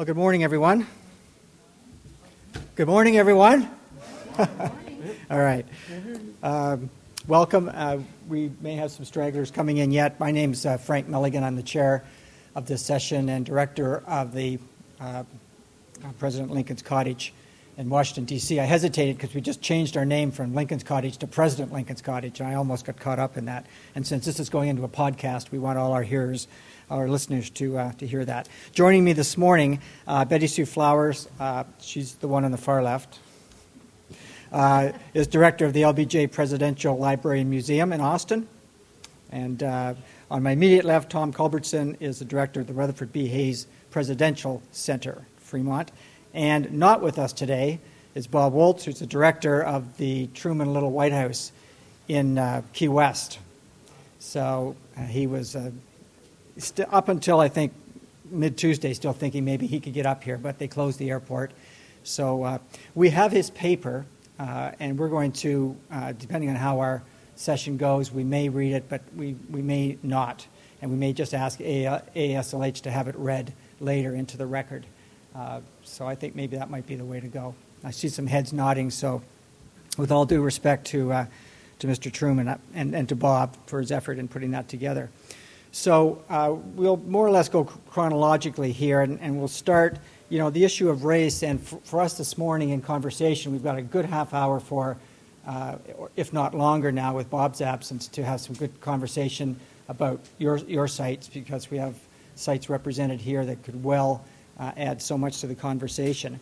Well, good morning, everyone. Good morning, everyone. All right. Um, welcome. Uh, we may have some stragglers coming in yet. My name is uh, Frank Milligan. I'm the chair of this session and director of the uh, President Lincoln's Cottage in Washington, D.C. I hesitated because we just changed our name from Lincoln's Cottage to President Lincoln's Cottage, and I almost got caught up in that. And since this is going into a podcast, we want all our hearers our listeners to, uh, to hear that. Joining me this morning, uh, Betty Sue Flowers, uh, she's the one on the far left, uh, is director of the LBJ Presidential Library and Museum in Austin. And uh, on my immediate left, Tom Culbertson is the director of the Rutherford B. Hayes Presidential Center, Fremont. And not with us today is Bob Wolz, who's the director of the Truman Little White House in uh, Key West. So he was st- up until I think mid Tuesday, still thinking maybe he could get up here, but they closed the airport. So uh, we have his paper, uh, and we're going to, uh, depending on how our session goes, we may read it, but we, we may not. And we may just ask ASLH to have it read later into the record. Uh, so I think maybe that might be the way to go. I see some heads nodding, so with all due respect to, uh, to Mr. Truman uh, and, and to Bob for his effort in putting that together. So uh, we'll more or less go chronologically here, and, and, we'll start. You know, the issue of race, and for, for, us this morning in conversation, we've got a good half hour for, uh, if not longer now, with Bob's absence, to have some good conversation about your your sites because we have sites represented here that could well uh, add so much to the conversation.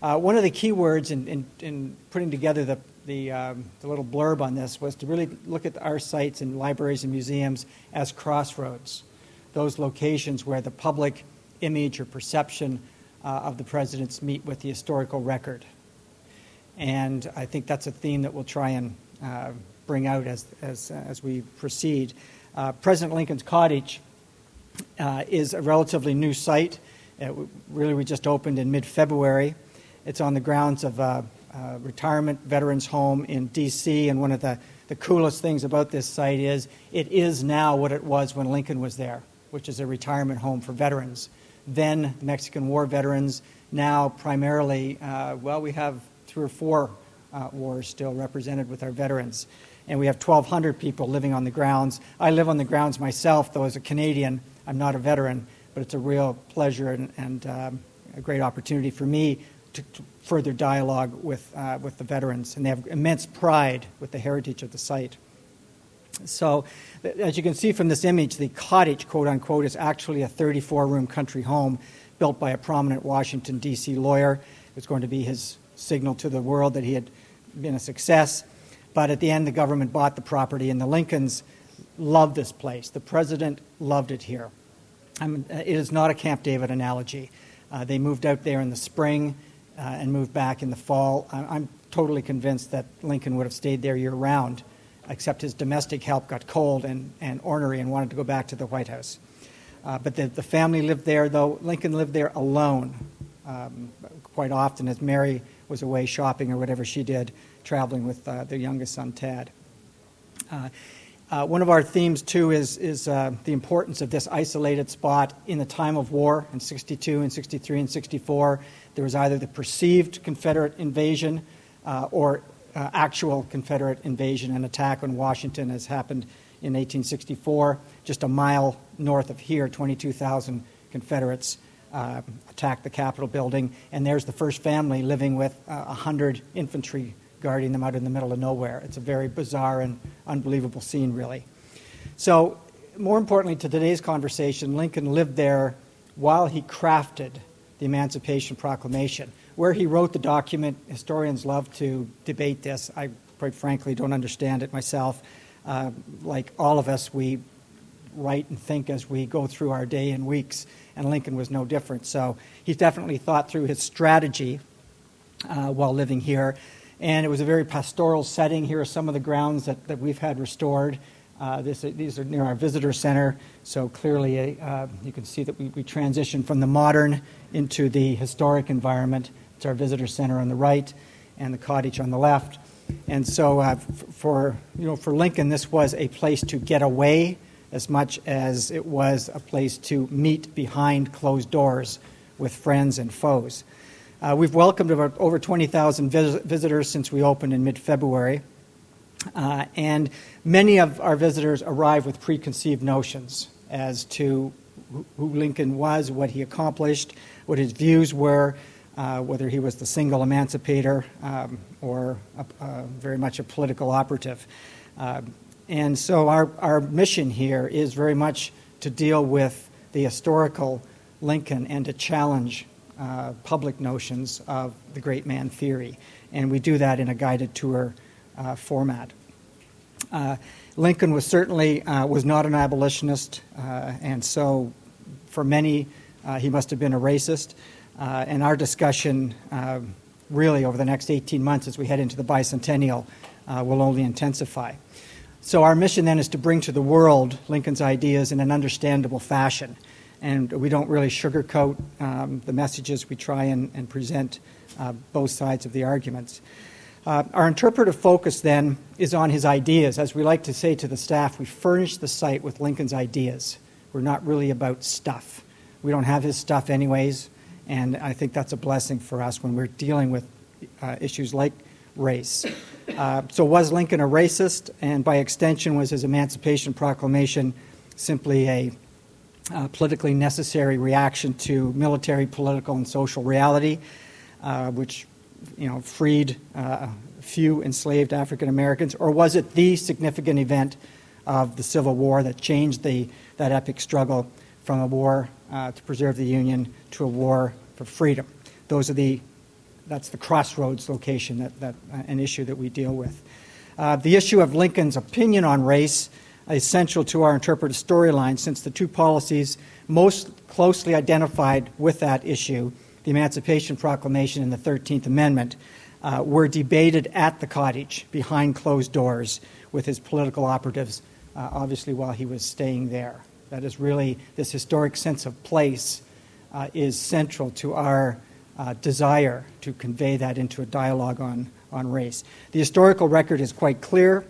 Uh, one of the key words in, in, in putting together the the, um, the little blurb on this was to really look at our sites and libraries and museums as crossroads, those locations where the public image or perception uh, of the presidents meet with the historical record. And I think that's a theme that we'll try and uh, bring out as, as, as we proceed. Uh, President Lincoln's Cottage uh, is a relatively new site. It, really, we just opened in mid February. It's on the grounds of a, uh, retirement veterans home in D.C. And one of the, the coolest things about this site is it is now what it was when Lincoln was there, which is a retirement home for veterans. Then Mexican War veterans, now primarily, uh, well, we have three or four uh, wars still represented with our veterans. And we have 1,200 people living on the grounds. I live on the grounds myself, though, as a Canadian. I'm not a veteran, but it's a real pleasure and, and um, a great opportunity for me to, to further dialogue with, uh, with the veterans, and they have immense pride with the heritage of the site. So, as you can see from this image, the cottage, quote unquote, is actually a 34 room country home built by a prominent Washington, D.C. lawyer. It was going to be his signal to the world that he had been a success. But at the end, the government bought the property, and the Lincolns loved this place. The president loved it here. I mean, it is not a Camp David analogy. Uh, they moved out there in the spring uh, and moved back in the fall. I'm totally convinced that Lincoln would have stayed there year round, except his domestic help got cold and, and ornery and wanted to go back to the White House. Uh, but the, the family lived there, though Lincoln lived there alone um, quite often as Mary was away shopping or whatever she did, traveling with uh, their youngest son, Tad. Uh, one of our themes, too, is, is uh, the importance of this isolated spot in the time of war in 62 and 63 and 64 there was either the perceived Confederate invasion uh, or uh, actual Confederate invasion and attack on Washington, as happened in 1864. Just a mile north of here, 22,000 Confederates uh, attacked the Capitol building, and there's the first family living with uh, 100 infantry guarding them out in the middle of nowhere. It's a very bizarre and unbelievable scene, really. So, more importantly to today's conversation, Lincoln lived there while he crafted the Emancipation Proclamation. Where he wrote the document, historians love to debate this. I, quite frankly, don't understand it myself. Uh, like all of us, we write and think as we go through our day and weeks, and Lincoln was no different. So he's definitely thought through his strategy uh, while living here. And it was a very pastoral setting. Here are some of the grounds that, that we've had restored. Uh, this, these are near our visitor center, so clearly uh, you can see that we, we transitioned from the modern into the historic environment. It's our visitor center on the right and the cottage on the left. And so uh, for, you know, for Lincoln, this was a place to get away as much as it was a place to meet behind closed doors with friends and foes. Uh, we've welcomed over, over 20,000 vis- visitors since we opened in mid February. Uh, and many of our visitors arrive with preconceived notions as to who Lincoln was, what he accomplished, what his views were, uh, whether he was the single emancipator um, or a, uh, very much a political operative. Uh, and so our, our mission here is very much to deal with the historical Lincoln and to challenge uh, public notions of the great man theory. And we do that in a guided tour uh, format. Uh, Lincoln was certainly uh, was not an abolitionist, and so for many, he must have been a racist. And our discussion, really over the next 18 months as we head into the bicentennial, will only intensify. So our mission then is to bring to the world Lincoln's ideas in an understandable fashion. And we don't really sugarcoat um, the messages. We try and, and present uh, both sides of the arguments. Uh, our interpretive focus then is on his ideas. As we like to say to the staff, we furnish the site with Lincoln's ideas. We're not really about stuff. We don't have his stuff, anyways, and I think that's a blessing for us when we're dealing with uh, issues like race. Uh, so, was Lincoln a racist? And by extension, was his Emancipation Proclamation simply a uh, politically necessary reaction to military, political, and social reality, uh, which you know, freed uh, few enslaved African Americans, or was it the significant event of the Civil War that changed the, that epic struggle from a war uh, to preserve the Union to a war for freedom? Those are the, that's the crossroads location, that, that uh, an issue that we deal with. Uh, the issue of Lincoln's opinion on race is central to our interpretive storyline since the two policies most closely identified with that issue the Emancipation Proclamation and the 13th Amendment, uh, were debated at the cottage behind closed doors with his political operatives, uh, obviously, while he was staying there. That is really, this historic sense of place uh, is central to our uh, desire to convey that into a dialogue on, on race. The historical record is quite clear.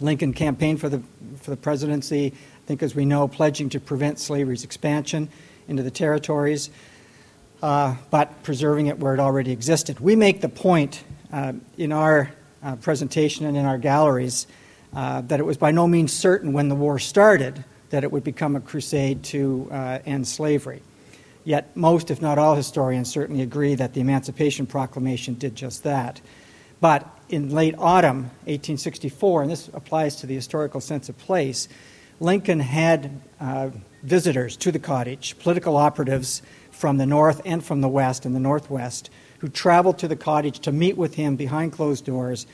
Lincoln campaigned for the, for the presidency, I think, as we know, pledging to prevent slavery's expansion into the territories uh, but preserving it where it already existed. We make the point uh, in our uh, presentation and in our galleries uh, that it was by no means certain when the war started that it would become a crusade to uh, end slavery. Yet most, if not all, historians certainly agree that the Emancipation Proclamation did just that. But in late autumn 1864, and this applies to the historical sense of place, Lincoln had uh, visitors to the cottage, political operatives from the north and from the west and the northwest who traveled to the cottage to meet with him behind closed doors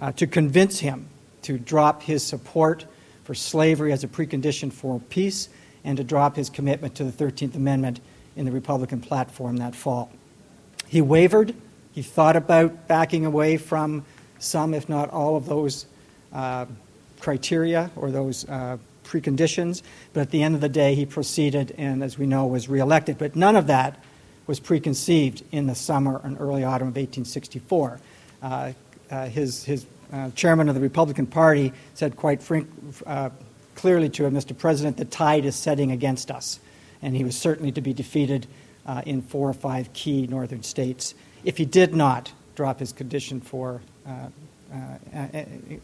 uh, to convince him to drop his support for slavery as a precondition for peace and to drop his commitment to the 13th Amendment in the Republican platform that fall. He wavered. He thought about backing away from some, if not all, of those uh, criteria or those uh, preconditions, but at the end of the day, he proceeded and, as we know, was reelected. But none of that was preconceived in the summer and early autumn of 1864. Uh, uh, his his uh, chairman of the Republican Party said quite frank, uh, clearly to him, Mr. President, the tide is setting against us. And he was certainly to be defeated in four or five key northern states if he did not drop his condition for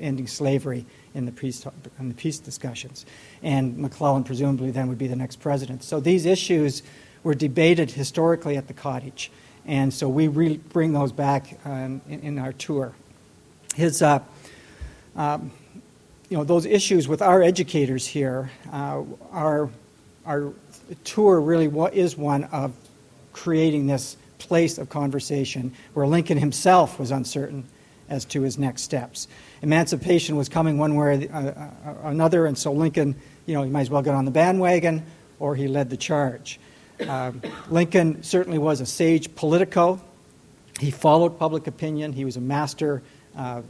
ending slavery in the peace, in the peace discussions. And McClellan presumably then would be the next president. So these issues were debated historically at the cottage. And so we re- bring those back um, in, in, our tour. His, uh, um, you know, those issues with our educators here, uh, our, our tour really is one of creating this place of conversation where Lincoln himself was uncertain as to his next steps. Emancipation was coming one way or uh, uh, another, and so Lincoln, you know, he might as well get on the bandwagon or he led the charge. Uh, Lincoln certainly was a sage politico. He followed public opinion. He was a master uh,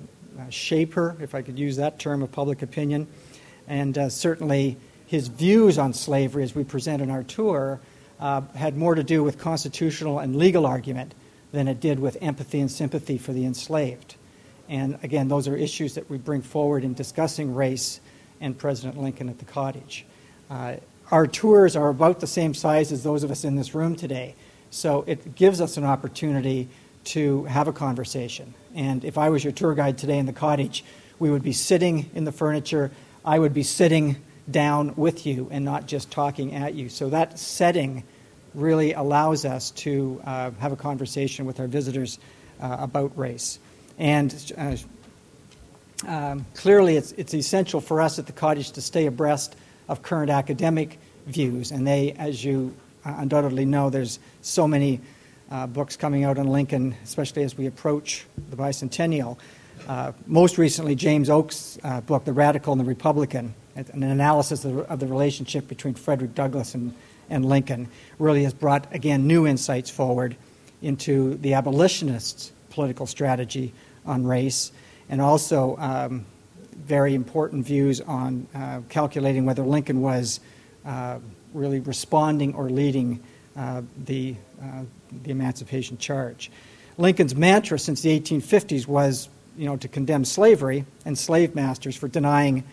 shaper, if I could use that term, of public opinion. And uh, certainly his views on slavery, as we present in our tour, uh, had more to do with constitutional and legal argument than it did with empathy and sympathy for the enslaved. And again, those are issues that we bring forward in discussing race and President Lincoln at the cottage. Uh, our tours are about the same size as those of us in this room today. So it gives us an opportunity to have a conversation. And if I was your tour guide today in the cottage, we would be sitting in the furniture. I would be sitting down with you and not just talking at you. So that setting really allows us to uh, have a conversation with our visitors uh, about race. And uh, um, clearly, it's, it's essential for us at the cottage to stay abreast of current academic views. And they, as you uh, undoubtedly know, there's so many uh, books coming out on Lincoln, especially as we approach the bicentennial. Uh, most recently, James Oakes' uh, book, The Radical and the Republican, an analysis of the, of the relationship between Frederick Douglass and, and Lincoln, really has brought, again, new insights forward into the abolitionists' political strategy on race, and also um, very important views on uh, calculating whether Lincoln was uh, really responding or leading uh, the, uh, the emancipation charge. Lincoln's mantra since the 1850s was, you know, to condemn slavery and slave masters for denying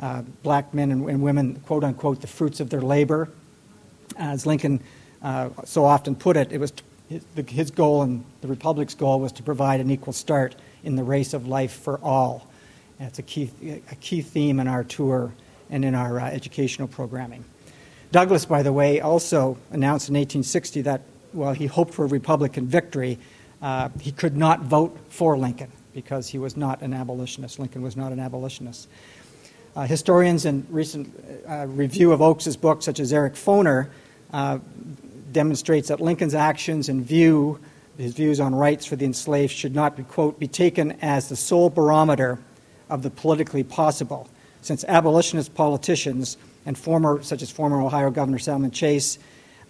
uh, black men and, and, women, quote unquote, the fruits of their labor. As Lincoln uh, so often put it, it was the, his goal and the Republic's goal was to provide an equal start in the race of life for all. That's a key, a key theme in our tour and in our uh, educational programming. Douglass, by the way, also announced in 1860 that while he hoped for a Republican victory, uh, he could not vote for Lincoln because he was not an abolitionist. Lincoln was not an abolitionist. Uh, historians in recent uh, review of Oakes's book, such as Eric Foner, uh, demonstrates that Lincoln's actions and view, his views on rights for the enslaved, should not be, quote, be taken as the sole barometer of the politically possible, since abolitionist politicians and former, such as former Ohio Governor Salmon Chase,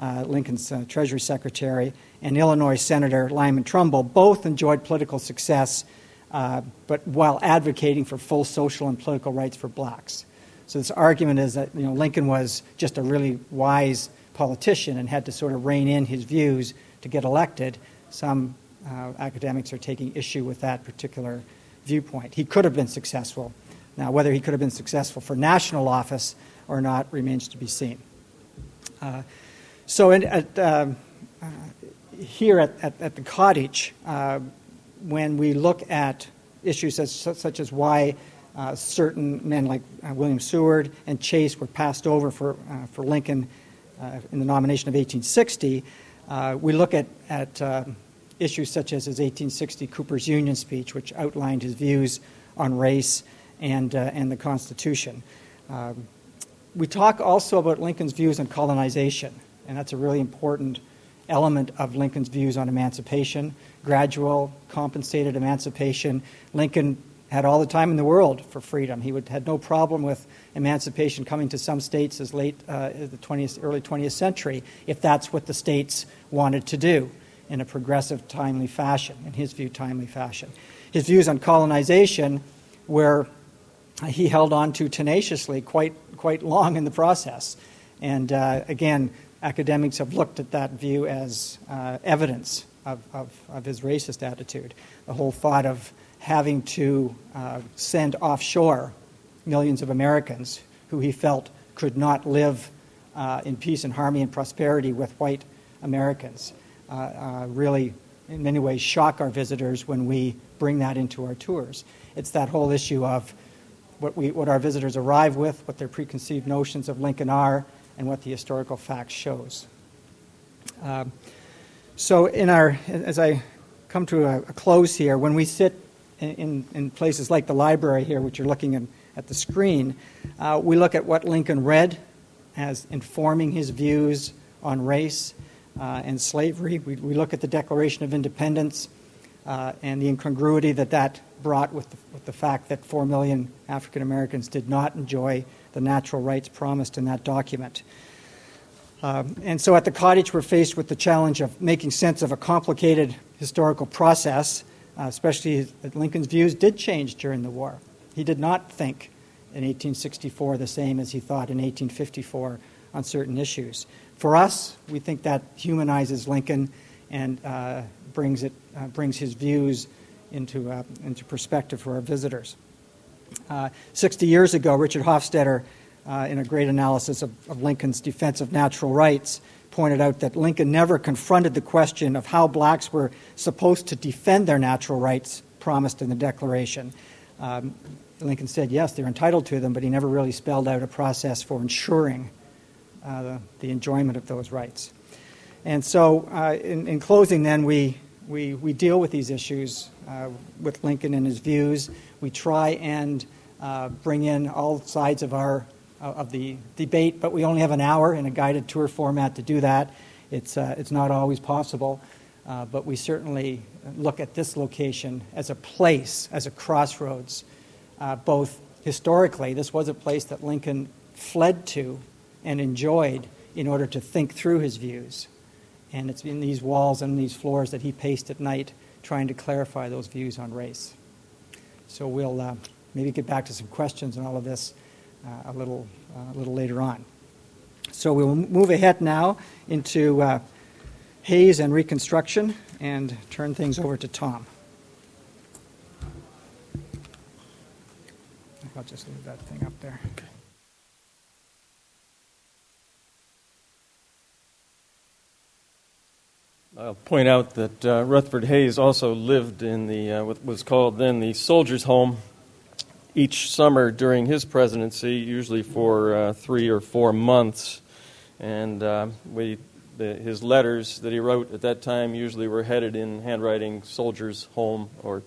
uh, Lincoln's uh, Treasury Secretary, and Illinois Senator Lyman Trumbull both enjoyed political success, uh, but while advocating for full social and political rights for blacks. So this argument is that you know Lincoln was just a really wise politician and had to sort of rein in his views to get elected. Some uh, academics are taking issue with that particular viewpoint. He could have been successful. Now, whether he could have been successful for national office or not remains to be seen. Uh, so, in, at, um, uh, here at, at, at, the cottage, uh, when we look at issues as, such as why uh, certain men like uh, William Seward and Chase were passed over for, uh, for Lincoln in the nomination of 1860, we look at, at issues such as his 1860 Cooper's Union speech, which outlined his views on race and, and the Constitution. Um, we talk also about Lincoln's views on colonization, and that's a really important element of Lincoln's views on emancipation, gradual, compensated emancipation. Lincoln had all the time in the world for freedom. He would, had no problem with emancipation coming to some states as late uh, as the 20th, early 20th century, if that's what the states wanted to do in a progressive, timely fashion, in his view, timely fashion. His views on colonization were he held on to tenaciously quite, quite long in the process. And uh, again, academics have looked at that view as uh, evidence of, of, of, his racist attitude. The whole thought of having to uh, send offshore millions of Americans who he felt could not live uh, in peace and harmony and prosperity with white Americans uh, uh, really, in many ways, shock our visitors when we bring that into our tours. It's that whole issue of what, we, what our visitors arrive with, what their preconceived notions of Lincoln are, and what the historical fact shows. Um, so, in our, as I come to a, a close here, when we sit in, in, places like the library here, which you're looking in, at the screen, uh, we look at what Lincoln read as informing his views on race uh, and slavery. We, we, look at the Declaration of Independence uh, and the incongruity that that brought with the, with the fact that 4 million African Americans did not enjoy the natural rights promised in that document. Um, and so at the cottage, we're faced with the challenge of making sense of a complicated historical process, uh, especially that Lincoln's views did change during the war. He did not think in 1864 the same as he thought in 1854 on certain issues. For us, we think that humanizes Lincoln and uh, brings, it, uh, brings his views into, uh, into perspective for our visitors. Uh, 60 years ago, Richard Hofstadter uh, in a great analysis of, of Lincoln's defense of natural rights, pointed out that Lincoln never confronted the question of how blacks were supposed to defend their natural rights promised in the Declaration. Um, Lincoln said, yes, they're entitled to them, but he never really spelled out a process for ensuring the, the, enjoyment of those rights. And so, uh, in, in, closing, then, we, we, we deal with these issues uh, with Lincoln and his views. We try and uh, bring in all sides of, our, of the debate, but we only have an hour in a guided tour format to do that. It's, uh, it's not always possible. Uh, but we certainly look at this location as a place, as a crossroads, uh, both historically, this was a place that Lincoln fled to and enjoyed in order to think through his views. And it's in these walls and these floors that he paced at night trying to clarify those views on race. So we'll uh, maybe get back to some questions on all of this uh, a, little, uh, a little later on. So we'll move ahead now into uh, Hayes and Reconstruction and turn things over to Tom. I'll just leave that thing up there. Okay. I'll point out that uh, Rutherford Hayes also lived in the uh, what was called then the Soldiers' Home each summer during his presidency, usually for uh, three or four months. And uh, we the, his letters that he wrote at that time usually were headed in handwriting, soldiers' home, or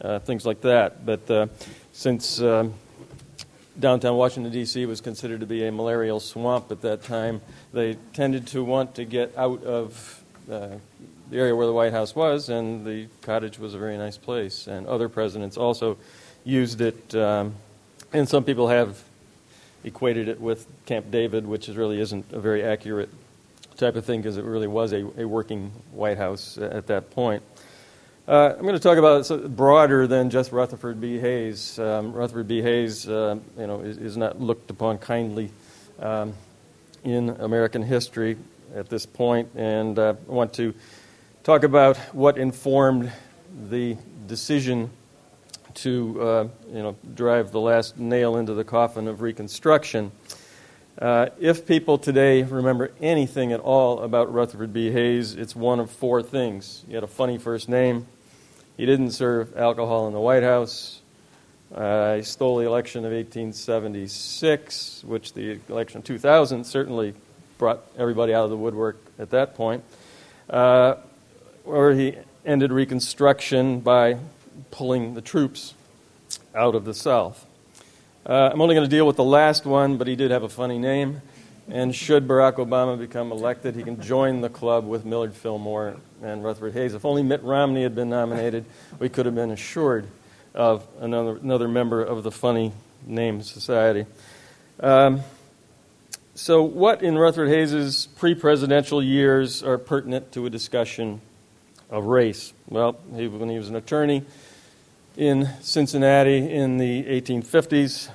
uh, things like that. But uh, since downtown Washington, D.C. was considered to be a malarial swamp at that time, they tended to want to get out of the area where the White House was, and the cottage was a very nice place. And other presidents also used it, um, and some people have equated it with Camp David, which really isn't a very accurate type of thing because it really was a, a working White House at that point. Uh, I'm going to talk about it broader than just Rutherford B. Hayes. Um, Rutherford B. Hayes, uh, you know, is, is, not looked upon kindly um, in American history at this point, and uh, I want to talk about what informed the decision to, uh, you know, drive the last nail into the coffin of Reconstruction. Uh, if people today remember anything at all about Rutherford B. Hayes, it's one of four things. He had a funny first name. He didn't serve alcohol in the White House. Uh, he stole the election of 1876, which the election of 2000 certainly brought everybody out of the woodwork at that point. Uh, or he ended Reconstruction by pulling the troops out of the South. Uh, I'm only going to deal with the last one, but he did have a funny name. And should Barack Obama become elected, he can join the club with Millard Fillmore and Rutherford Hayes. If only Mitt Romney had been nominated, we could have been assured of another, another member of the funny name society. Um, so, what in Rutherford Hayes's pre presidential years are pertinent to a discussion of race? Well, he, when he was an attorney, in Cincinnati in the 1850s.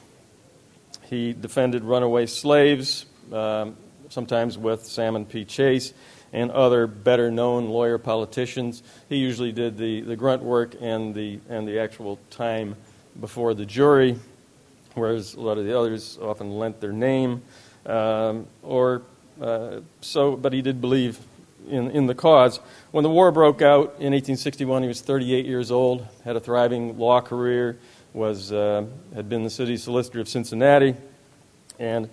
He defended runaway slaves, um, sometimes with Salmon P. Chase and other better known lawyer politicians. He usually did the, the grunt work and the, and the actual time before the jury, whereas a lot of the others often lent their name. Um, or uh, so, but he did believe in, in the cause. When the war broke out in 1861, he was 38 years old, had a thriving law career, was, uh, had been the city solicitor of Cincinnati, and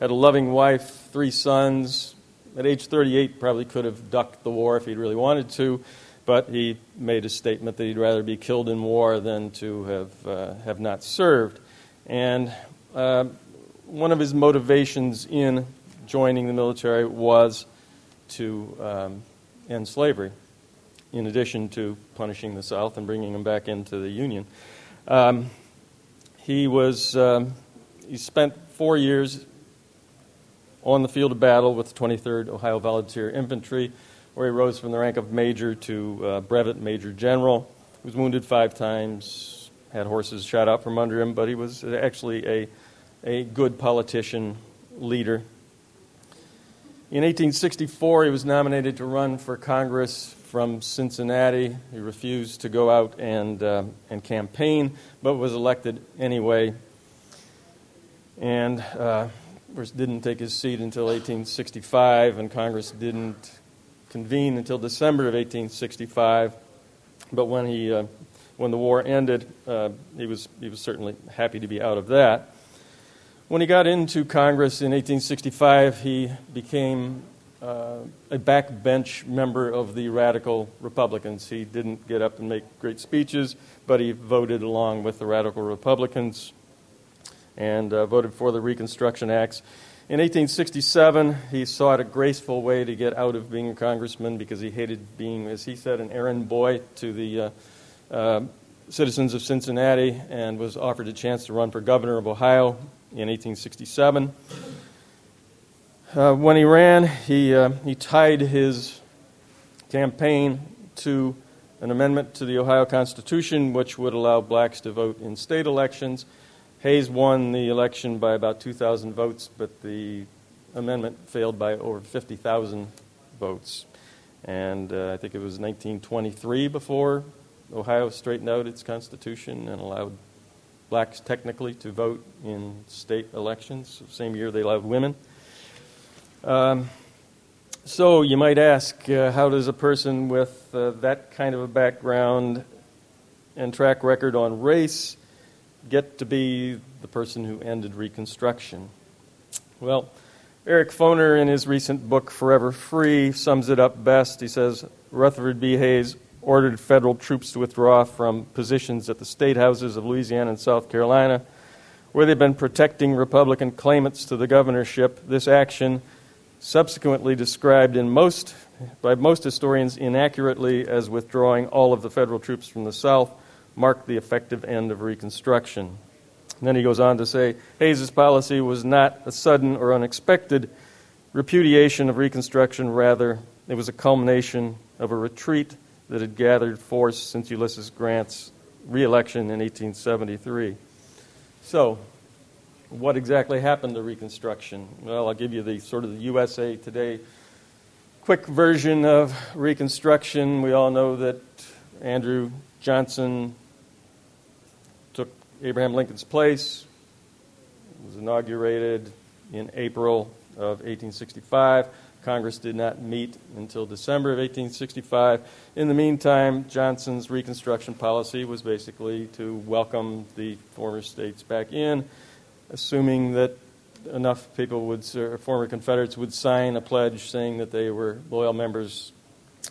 had a loving wife, three sons. At age 38, probably could have ducked the war if he'd really wanted to, but he made a statement that he'd rather be killed in war than to have, uh, have not served. And uh, one of his motivations in joining the military was to um, end slavery, in addition to punishing the South and bringing them back into the Union. Um, he was um, he spent four years on the field of battle with the 23rd Ohio Volunteer Infantry, where he rose from the rank of major to uh, brevet major general. He was wounded five times, had horses shot out from under him, but he was actually a, a good politician, leader. In 1864, he was nominated to run for Congress from Cincinnati. He refused to go out and, uh, and campaign, but was elected anyway. And uh, didn't take his seat until 1865, and Congress didn't convene until December of 1865. But when he, uh, when the war ended, uh, he was he was certainly happy to be out of that. When he got into Congress in 1865, he became uh, a backbench member of the radical Republicans. He didn't get up and make great speeches, but he voted along with the radical Republicans and uh, voted for the Reconstruction Acts. In 1867, he sought a graceful way to get out of being a congressman because he hated being, as he said, an errand boy to the uh, uh, citizens of Cincinnati and was offered a chance to run for governor of Ohio in 1867. Uh, when he ran, he, uh, he tied his campaign to an amendment to the Ohio Constitution which would allow blacks to vote in state elections. Hayes won the election by about 2,000 votes, but the amendment failed by over 50,000 votes. And uh, I think it was 1923 before Ohio straightened out its constitution and allowed blacks technically to vote in state elections. Same year they allowed women. Um, so you might ask, uh, how does a person with uh, that kind of a background and track record on race get to be the person who ended Reconstruction? Well, Eric Foner, in his recent book, Forever Free, sums it up best. He says Rutherford B. Hayes ordered federal troops to withdraw from positions at the state houses of Louisiana and South Carolina, where they've been protecting Republican claimants to the governorship. This action, subsequently described in most, by most historians inaccurately as withdrawing all of the federal troops from the South, marked the effective end of Reconstruction. And then he goes on to say Hayes's policy was not a sudden or unexpected repudiation of Reconstruction, rather, it was a culmination of a retreat that had gathered force since Ulysses Grant's reelection in 1873. So, what exactly happened to Reconstruction? Well, I'll give you the sort of the USA Today quick version of Reconstruction. We all know that Andrew Johnson took Abraham Lincoln's place was inaugurated in April of 1865. Congress did not meet until December of 1865. In the meantime, Johnson's Reconstruction policy was basically to welcome the former states back in, assuming that enough people would, former Confederates would sign a pledge saying that they were loyal members.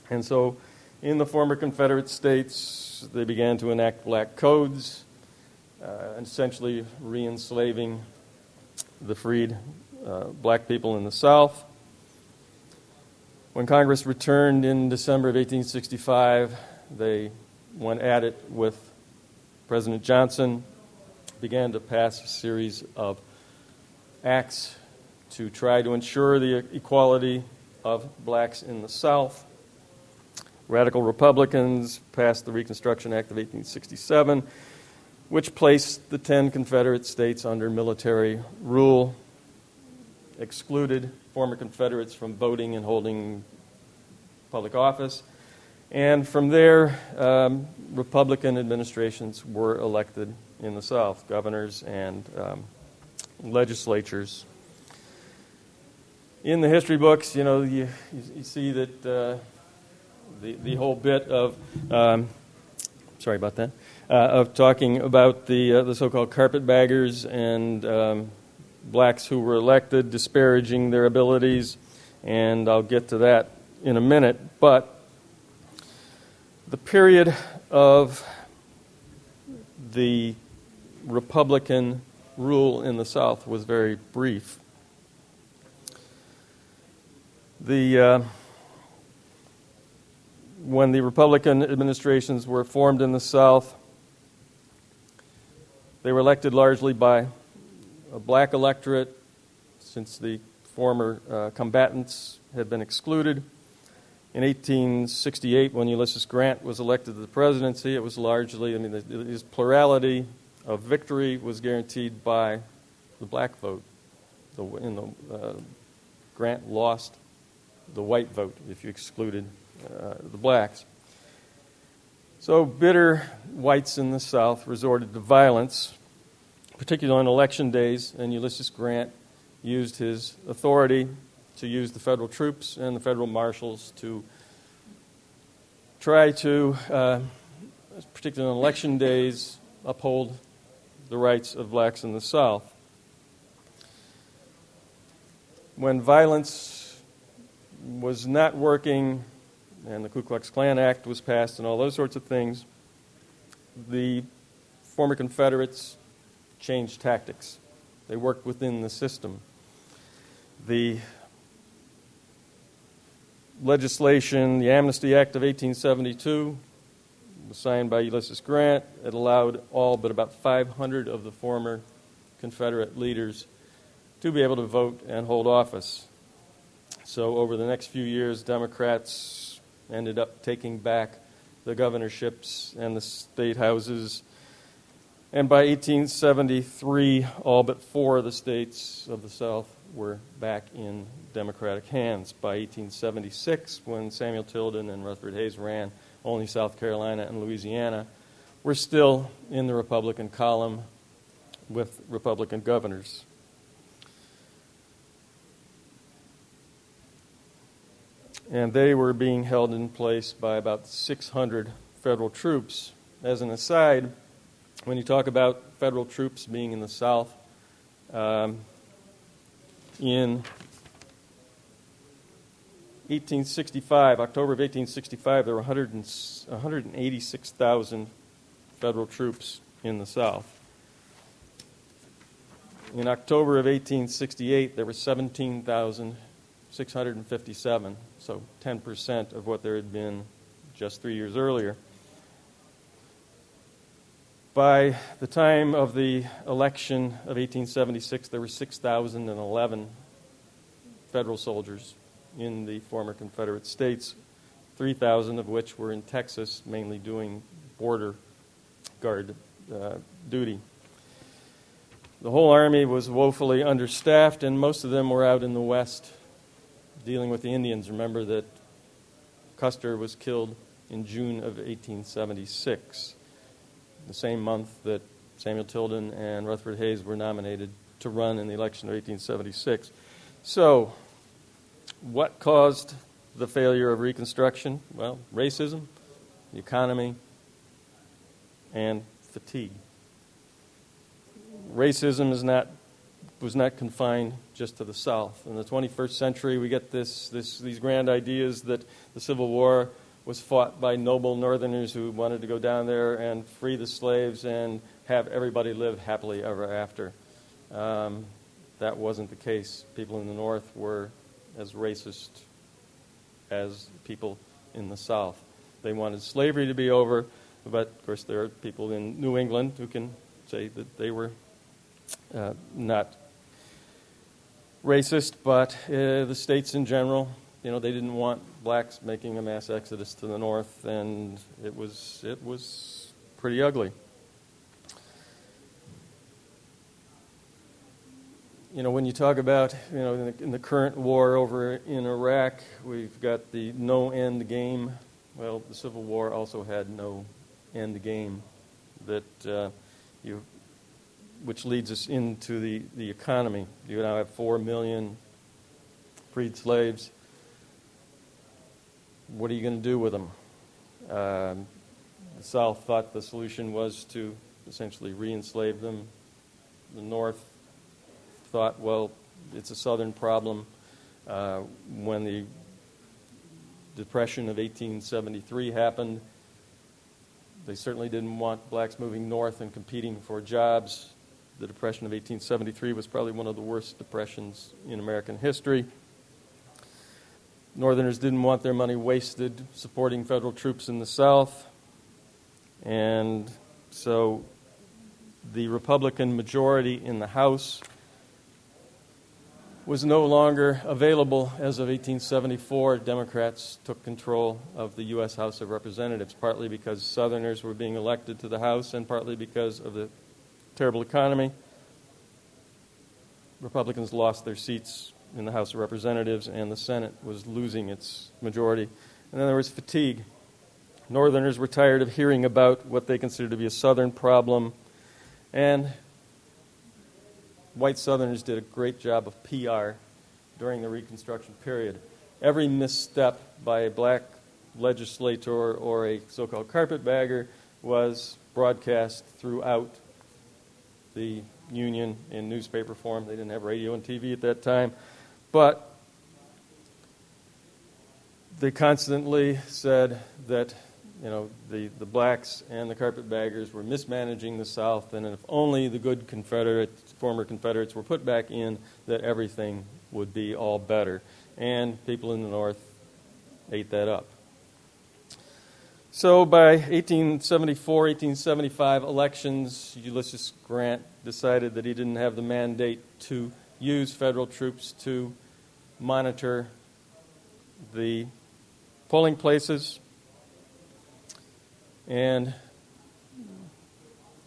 And so, in the former Confederate states, they began to enact black codes uh, essentially re enslaving the freed uh, black people in the South. When Congress returned in December of 1865, they went at it with President Johnson, began to pass a series of acts to try to ensure the equality of blacks in the South. Radical Republicans passed the Reconstruction Act of 1867 which placed the 10 Confederate states under military rule, excluded former Confederates from voting and holding public office. And from there, um, Republican administrations were elected in the South, governors and um, legislatures. In the history books, you know, you, you see that uh, the, the whole bit of, um, sorry about that, uh, of talking about the, uh, the so called carpetbaggers and um, blacks who were elected, disparaging their abilities, and I'll get to that in a minute. But the period of the Republican rule in the South was very brief. The uh, when the Republican administrations were formed in the South, they were elected largely by a black electorate, since the former uh, combatants had been excluded. In 1868, when Ulysses Grant was elected to the presidency, it was largely, I mean, his plurality of victory was guaranteed by the black vote. The, in the, uh, Grant lost the white vote if you excluded uh, the blacks. So bitter whites in the South resorted to violence, particularly on election days, and Ulysses Grant used his authority to use the federal troops and the federal marshals to try to, uh, particularly on election days, uphold the rights of blacks in the South. When violence was not working and the Ku Klux Klan Act was passed and all those sorts of things, the former Confederates changed tactics. They worked within the system. The legislation, the Amnesty Act of 1872, was signed by Ulysses Grant. It allowed all but about 500 of the former Confederate leaders to be able to vote and hold office. So, over the next few years, Democrats ended up taking back the governorships and the state houses. And by 1873, all but four of the states of the South were back in Democratic hands. By 1876, when Samuel Tilden and Rutherford Hayes ran, only South Carolina and Louisiana were still in the Republican column with Republican governors. And they were being held in place by about 600 federal troops. As an aside, when you talk about federal troops being in the South, um, in 1865, October of 1865, there were 100 186,000 federal troops in the South. In October of 1868, there were 17,657, so 10% of what there had been just three years earlier. By the time of the election of 1876, there were 6,011 federal soldiers in the former Confederate states, 3,000 of which were in Texas, mainly doing border guard uh, duty. The whole army was woefully understaffed, and most of them were out in the West dealing with the Indians. Remember that Custer was killed in June of 1876 the same month that Samuel Tilden and Rutherford Hayes were nominated to run in the election of 1876. So, what caused the failure of Reconstruction? Well, racism, the economy, and fatigue. Racism is not, was not confined just to the South. In the 21st century, we get this, this, these grand ideas that the Civil War was fought by noble Northerners who wanted to go down there and free the slaves and have everybody live happily ever after. Um, that wasn't the case. People in the North were as racist as people in the South. They wanted slavery to be over, but of course, there are people in New England who can say that they were uh, not racist, but uh, the states in general you know, they didn't want blacks making a mass exodus to the north, and it was it was pretty ugly. You know, when you talk about you know in the, in the current war over in Iraq, we've got the no end game. Well, the Civil War also had no end game that uh, you, which leads us into the, the economy. You now have four million freed slaves what are you going to do with them? Um, the South thought the solution was to essentially re enslave them. The North thought, well, it's a Southern problem. Uh, when the Depression of 1873 happened, they certainly didn't want blacks moving north and competing for jobs. The Depression of 1873 was probably one of the worst depressions in American history. Northerners didn't want their money wasted supporting federal troops in the South. And so the Republican majority in the House was no longer available as of 1874. Democrats took control of the U.S. House of Representatives, partly because Southerners were being elected to the House and partly because of the terrible economy. Republicans lost their seats in the House of Representatives, and the Senate was losing its majority. And then there was fatigue. Northerners were tired of hearing about what they considered to be a Southern problem, and white Southerners did a great job of PR during the Reconstruction period. Every misstep by a black legislator or a so called carpetbagger was broadcast throughout the Union in newspaper form. They didn't have radio and TV at that time. But they constantly said that you know the, the blacks and the carpetbaggers were mismanaging the South, and if only the good Confederate former Confederates were put back in, that everything would be all better. And people in the North ate that up. So by 1874, 1875 elections, Ulysses Grant decided that he didn't have the mandate to use federal troops to monitor the polling places. And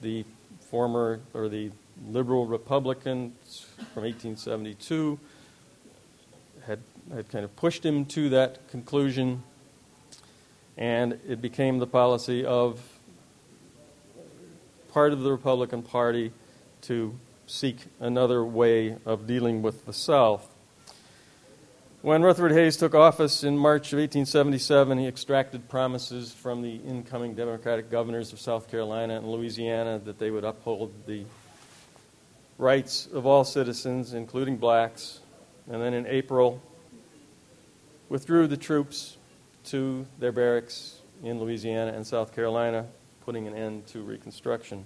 the former, or the liberal Republicans from 1872 had, had kind of pushed him to that conclusion and it became the policy of part of the Republican Party to seek another way of dealing with the South. When Rutherford Hayes took office in March of 1877, he extracted promises from the incoming Democratic governors of South Carolina and Louisiana that they would uphold the rights of all citizens, including blacks. And then in April, withdrew the troops to their barracks in Louisiana and South Carolina, putting an end to Reconstruction.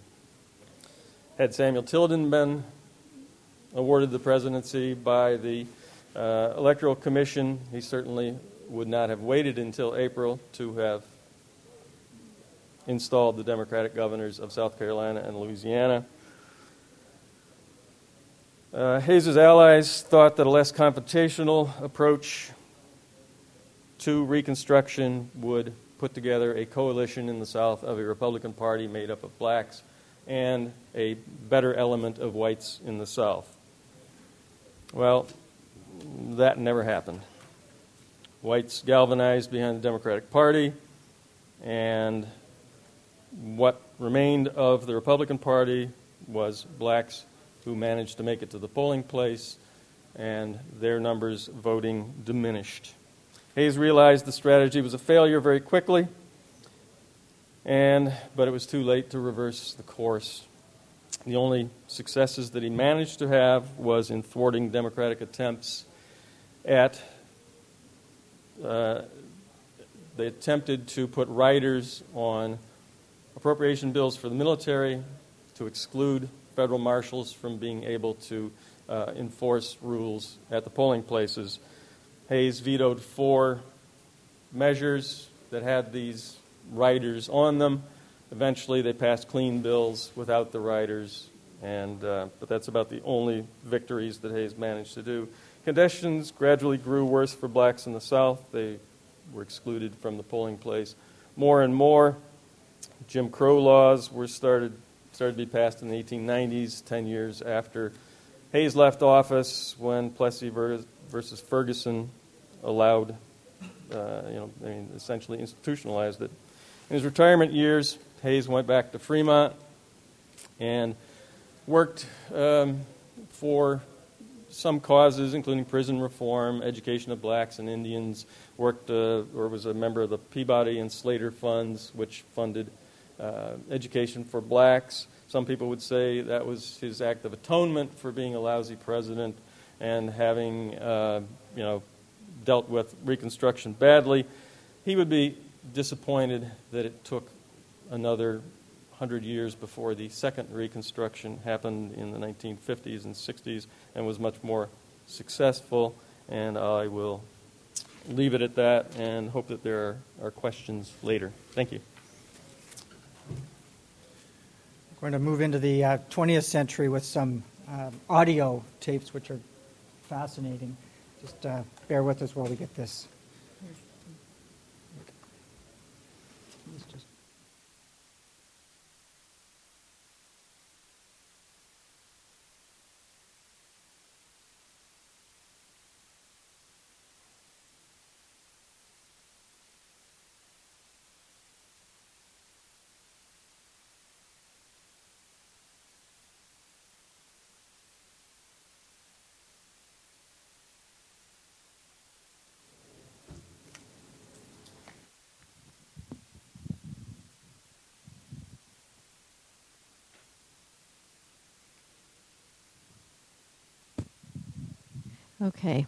Had Samuel Tilden been awarded the presidency by the uh, Electoral Commission, he certainly would not have waited until April to have installed the Democratic governors of South Carolina and Louisiana. Uh, Hayes's allies thought that a less confrontational approach to Reconstruction would put together a coalition in the South of a Republican Party made up of blacks and a better element of whites in the South. Well, that never happened. Whites galvanized behind the Democratic Party, and what remained of the Republican Party was blacks who managed to make it to the polling place, and their numbers voting diminished. Hayes realized the strategy was a failure very quickly, and, but it was too late to reverse the course. The only successes that he managed to have was in thwarting Democratic attempts at. Uh, they attempted to put riders on appropriation bills for the military to exclude federal marshals from being able to uh, enforce rules at the polling places. Hayes vetoed four measures that had these riders on them. Eventually, they passed clean bills without the riders, and, uh, but that's about the only victories that Hayes managed to do. Conditions gradually grew worse for blacks in the South. They were excluded from the polling place more and more. Jim Crow laws were started, started to be passed in the 1890s, 10 years after Hayes left office when Plessy versus Ferguson allowed, uh, you know, I mean, essentially institutionalized it. In his retirement years, Hayes went back to Fremont and worked um, for some causes, including prison reform, education of blacks and Indians. Worked uh, or was a member of the Peabody and Slater funds, which funded uh, education for blacks. Some people would say that was his act of atonement for being a lousy president and having, uh, you know, dealt with Reconstruction badly. He would be disappointed that it took another hundred years before the second Reconstruction happened in the 1950s and 60s and was much more successful. And I will leave it at that and hope that there are, are questions later. Thank you. We're going to move into the uh, 20th century with some uh, audio tapes, which are fascinating. Just uh, bear with us while we get this. Okay.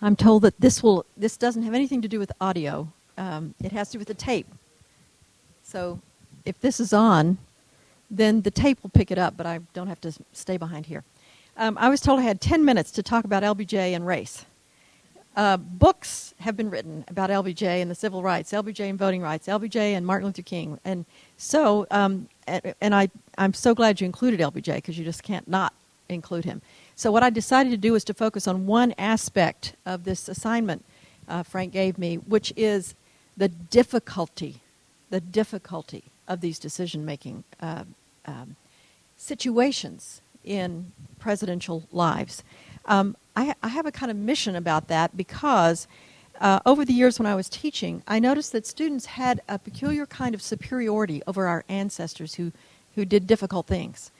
I'm told that this will this doesn't have anything to do with audio. Um, it has to do with the tape. So, if this is on, then the tape will pick it up, but I don't have to stay behind here. Um, I was told I had 10 minutes to talk about LBJ and race. Uh, books have been written about LBJ and the civil rights, LBJ and voting rights, LBJ and Martin Luther King, and so um, and, and I I'm so glad you included LBJ because you just can't not include him. So what I decided to do was to focus on one aspect of this assignment uh, Frank gave me, which is the difficulty, the difficulty of these decision making uh, um, situations in presidential lives. Um, I, I, have a kind of mission about that because uh, over the years when I was teaching, I noticed that students had a peculiar kind of superiority over our ancestors who, who did difficult things.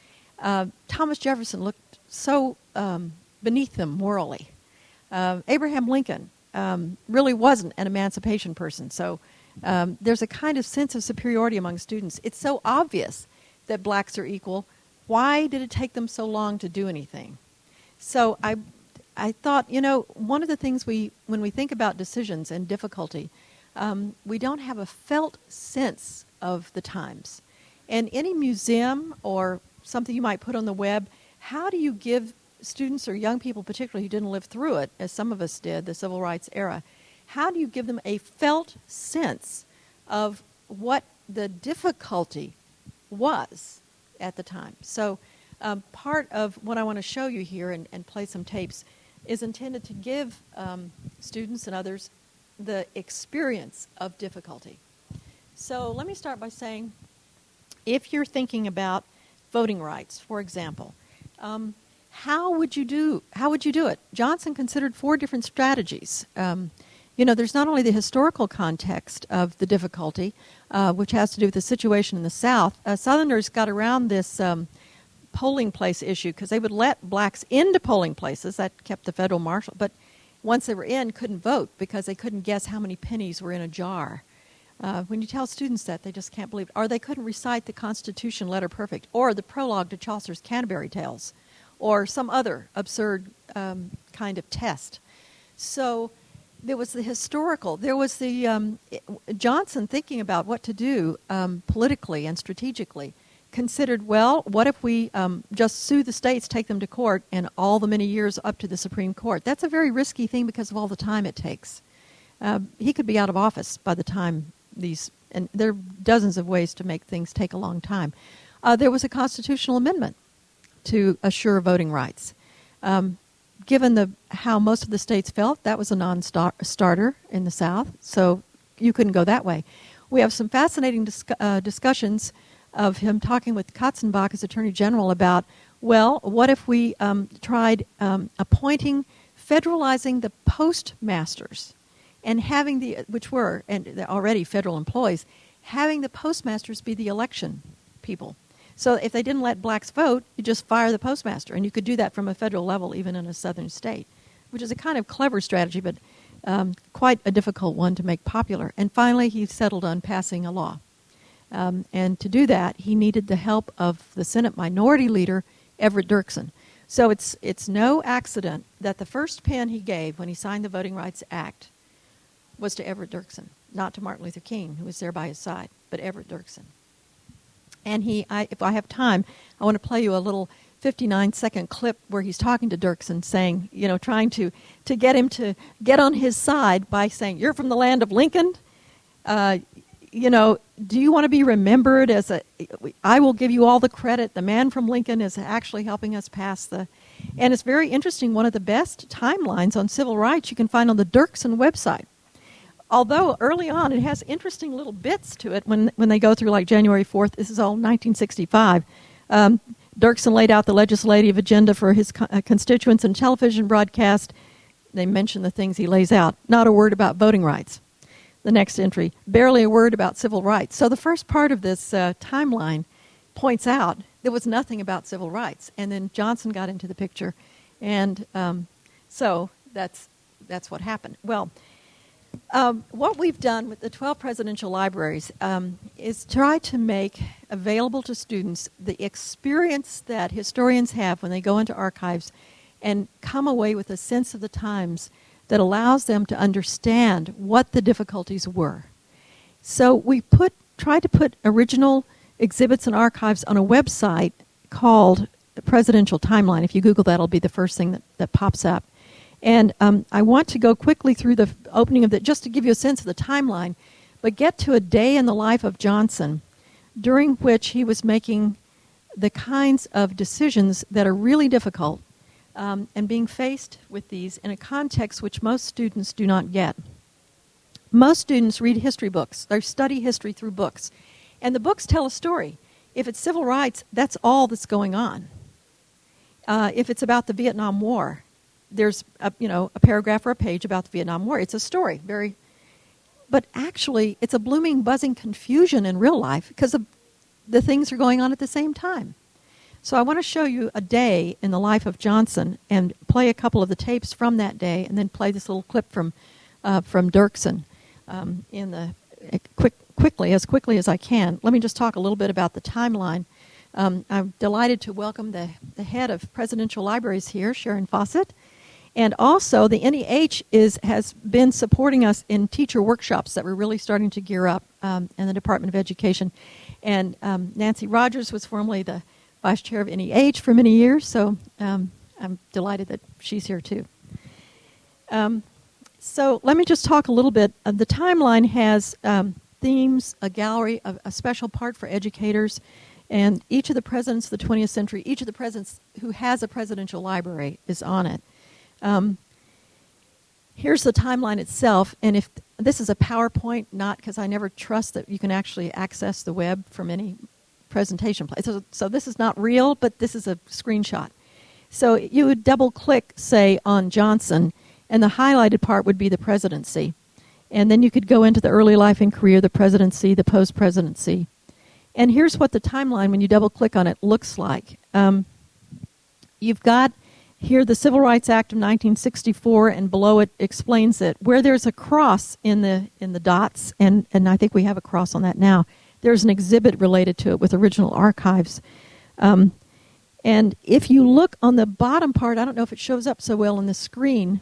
Uh, Thomas Jefferson looked so um, beneath them morally. Uh, Abraham Lincoln um, really wasn't an emancipation person, so um, there's a kind of sense of superiority among students. It's so obvious that blacks are equal. Why did it take them so long to do anything? So I, I thought, you know, one of the things we, when we think about decisions and difficulty, um, we don't have a felt sense of the times. And any museum or something you might put on the web, how do you give students or young people, particularly who didn't live through it, as some of us did, the civil rights era, how do you give them a felt sense of what the difficulty was at the time? So, um, part of what I want to show you here and, and play some tapes is intended to give um, students and others the experience of difficulty. So, let me start by saying if you're thinking about voting rights, for example, um, how would you do how would you do it? Johnson considered four different strategies. Um, you know, there's not only the historical context of the difficulty, uh, which has to do with the situation in the South. Uh, Southerners got around this um, polling place issue because they would let blacks into polling places. That kept the federal marshal, but once they were in, couldn't vote because they couldn't guess how many pennies were in a jar. Uh, when you tell students that, they just can't believe it. Or they couldn't recite the Constitution letter perfect, or the prologue to Chaucer's Canterbury Tales, or some other absurd um, kind of test. So there was the historical. There was the um, Johnson thinking about what to do um, politically and strategically. Considered well, what if we um, just sue the states, take them to court, and all the many years up to the Supreme Court? That's a very risky thing because of all the time it takes. Uh, he could be out of office by the time these, and there are dozens of ways to make things take a long time. Uh, there was a constitutional amendment to assure voting rights. Um, given the how most of the states felt, that was a non-starter in the South, so you couldn't go that way. We have some fascinating dis- uh, discussions of him talking with Katzenbach as Attorney General about, well, what if we um, tried um, appointing, federalizing the postmasters and having the, which were, and already federal employees, having the postmasters be the election people. So if they didn't let blacks vote, you just fire the postmaster, and you could do that from a federal level, even in a southern state, which is a kind of clever strategy, but um, quite a difficult one to make popular. And finally, he settled on passing a law. Um, and to do that, he needed the help of the Senate Minority Leader, Everett Dirksen. So it's, it's no accident that the first pen he gave when he signed the Voting Rights Act was to Everett Dirksen, not to Martin Luther King, who was there by his side, but Everett Dirksen. And he, I, if I have time, I want to play you a little 59 second clip where he's talking to Dirksen, saying, you know, trying to, to get him to get on his side by saying, You're from the land of Lincoln. Uh, you know, do you want to be remembered as a, I will give you all the credit. The man from Lincoln is actually helping us pass the, and it's very interesting. One of the best timelines on civil rights you can find on the Dirksen website. Although early on it has interesting little bits to it when, when they go through like January 4th, this is all 1965. Um, Dirksen laid out the legislative agenda for his co- uh, constituents in television broadcast. They mention the things he lays out. Not a word about voting rights the next entry, barely a word about civil rights. So the first part of this uh, timeline points out there was nothing about civil rights, and then Johnson got into the picture, and um, so that's that's what happened. Well. Um, what we've done with the 12 presidential libraries um, is try to make available to students the experience that historians have when they go into archives and come away with a sense of the times that allows them to understand what the difficulties were. So we put tried to put original exhibits and archives on a website called the Presidential Timeline. If you Google that, it'll be the first thing that, that pops up. And um, I want to go quickly through the opening of that just to give you a sense of the timeline, but get to a day in the life of Johnson during which he was making the kinds of decisions that are really difficult um, and being faced with these in a context which most students do not get. Most students read history books, they study history through books, and the books tell a story. If it's civil rights, that's all that's going on. Uh, if it's about the Vietnam War, there's a, you know a paragraph or a page about the Vietnam War. It's a story, very, but actually, it's a blooming, buzzing confusion in real life because the, the things are going on at the same time. So I want to show you a day in the life of Johnson and play a couple of the tapes from that day, and then play this little clip from uh, from Dirksen um, in the uh, quick quickly as quickly as I can. Let me just talk a little bit about the timeline. Um, I'm delighted to welcome the, the head of Presidential Libraries here, Sharon Fawcett. And also, the NEH is, has been supporting us in teacher workshops that we're really starting to gear up um, in the Department of Education. And um, Nancy Rogers was formerly the vice chair of NEH for many years, so um, I'm delighted that she's here too. Um, so let me just talk a little bit. Uh, the timeline has um, themes, a gallery, a, a, special part for educators, and each of the presidents of the 20th century, each of the presidents who has a presidential library is on it. Um, here's the timeline itself, and if this is a PowerPoint, not because I never trust that you can actually access the web from any presentation place. So, so this is not real, but this is a screenshot. So you would double click, say, on Johnson, and the highlighted part would be the presidency. And then you could go into the early life and career, the presidency, the post presidency. And here's what the timeline, when you double click on it, looks like. Um, you've got here the Civil Rights Act of 1964, and below it explains it. Where there's a cross in the in the dots, and, and I think we have a cross on that now. There's an exhibit related to it with original archives. Um, and if you look on the bottom part, I don't know if it shows up so well on the screen.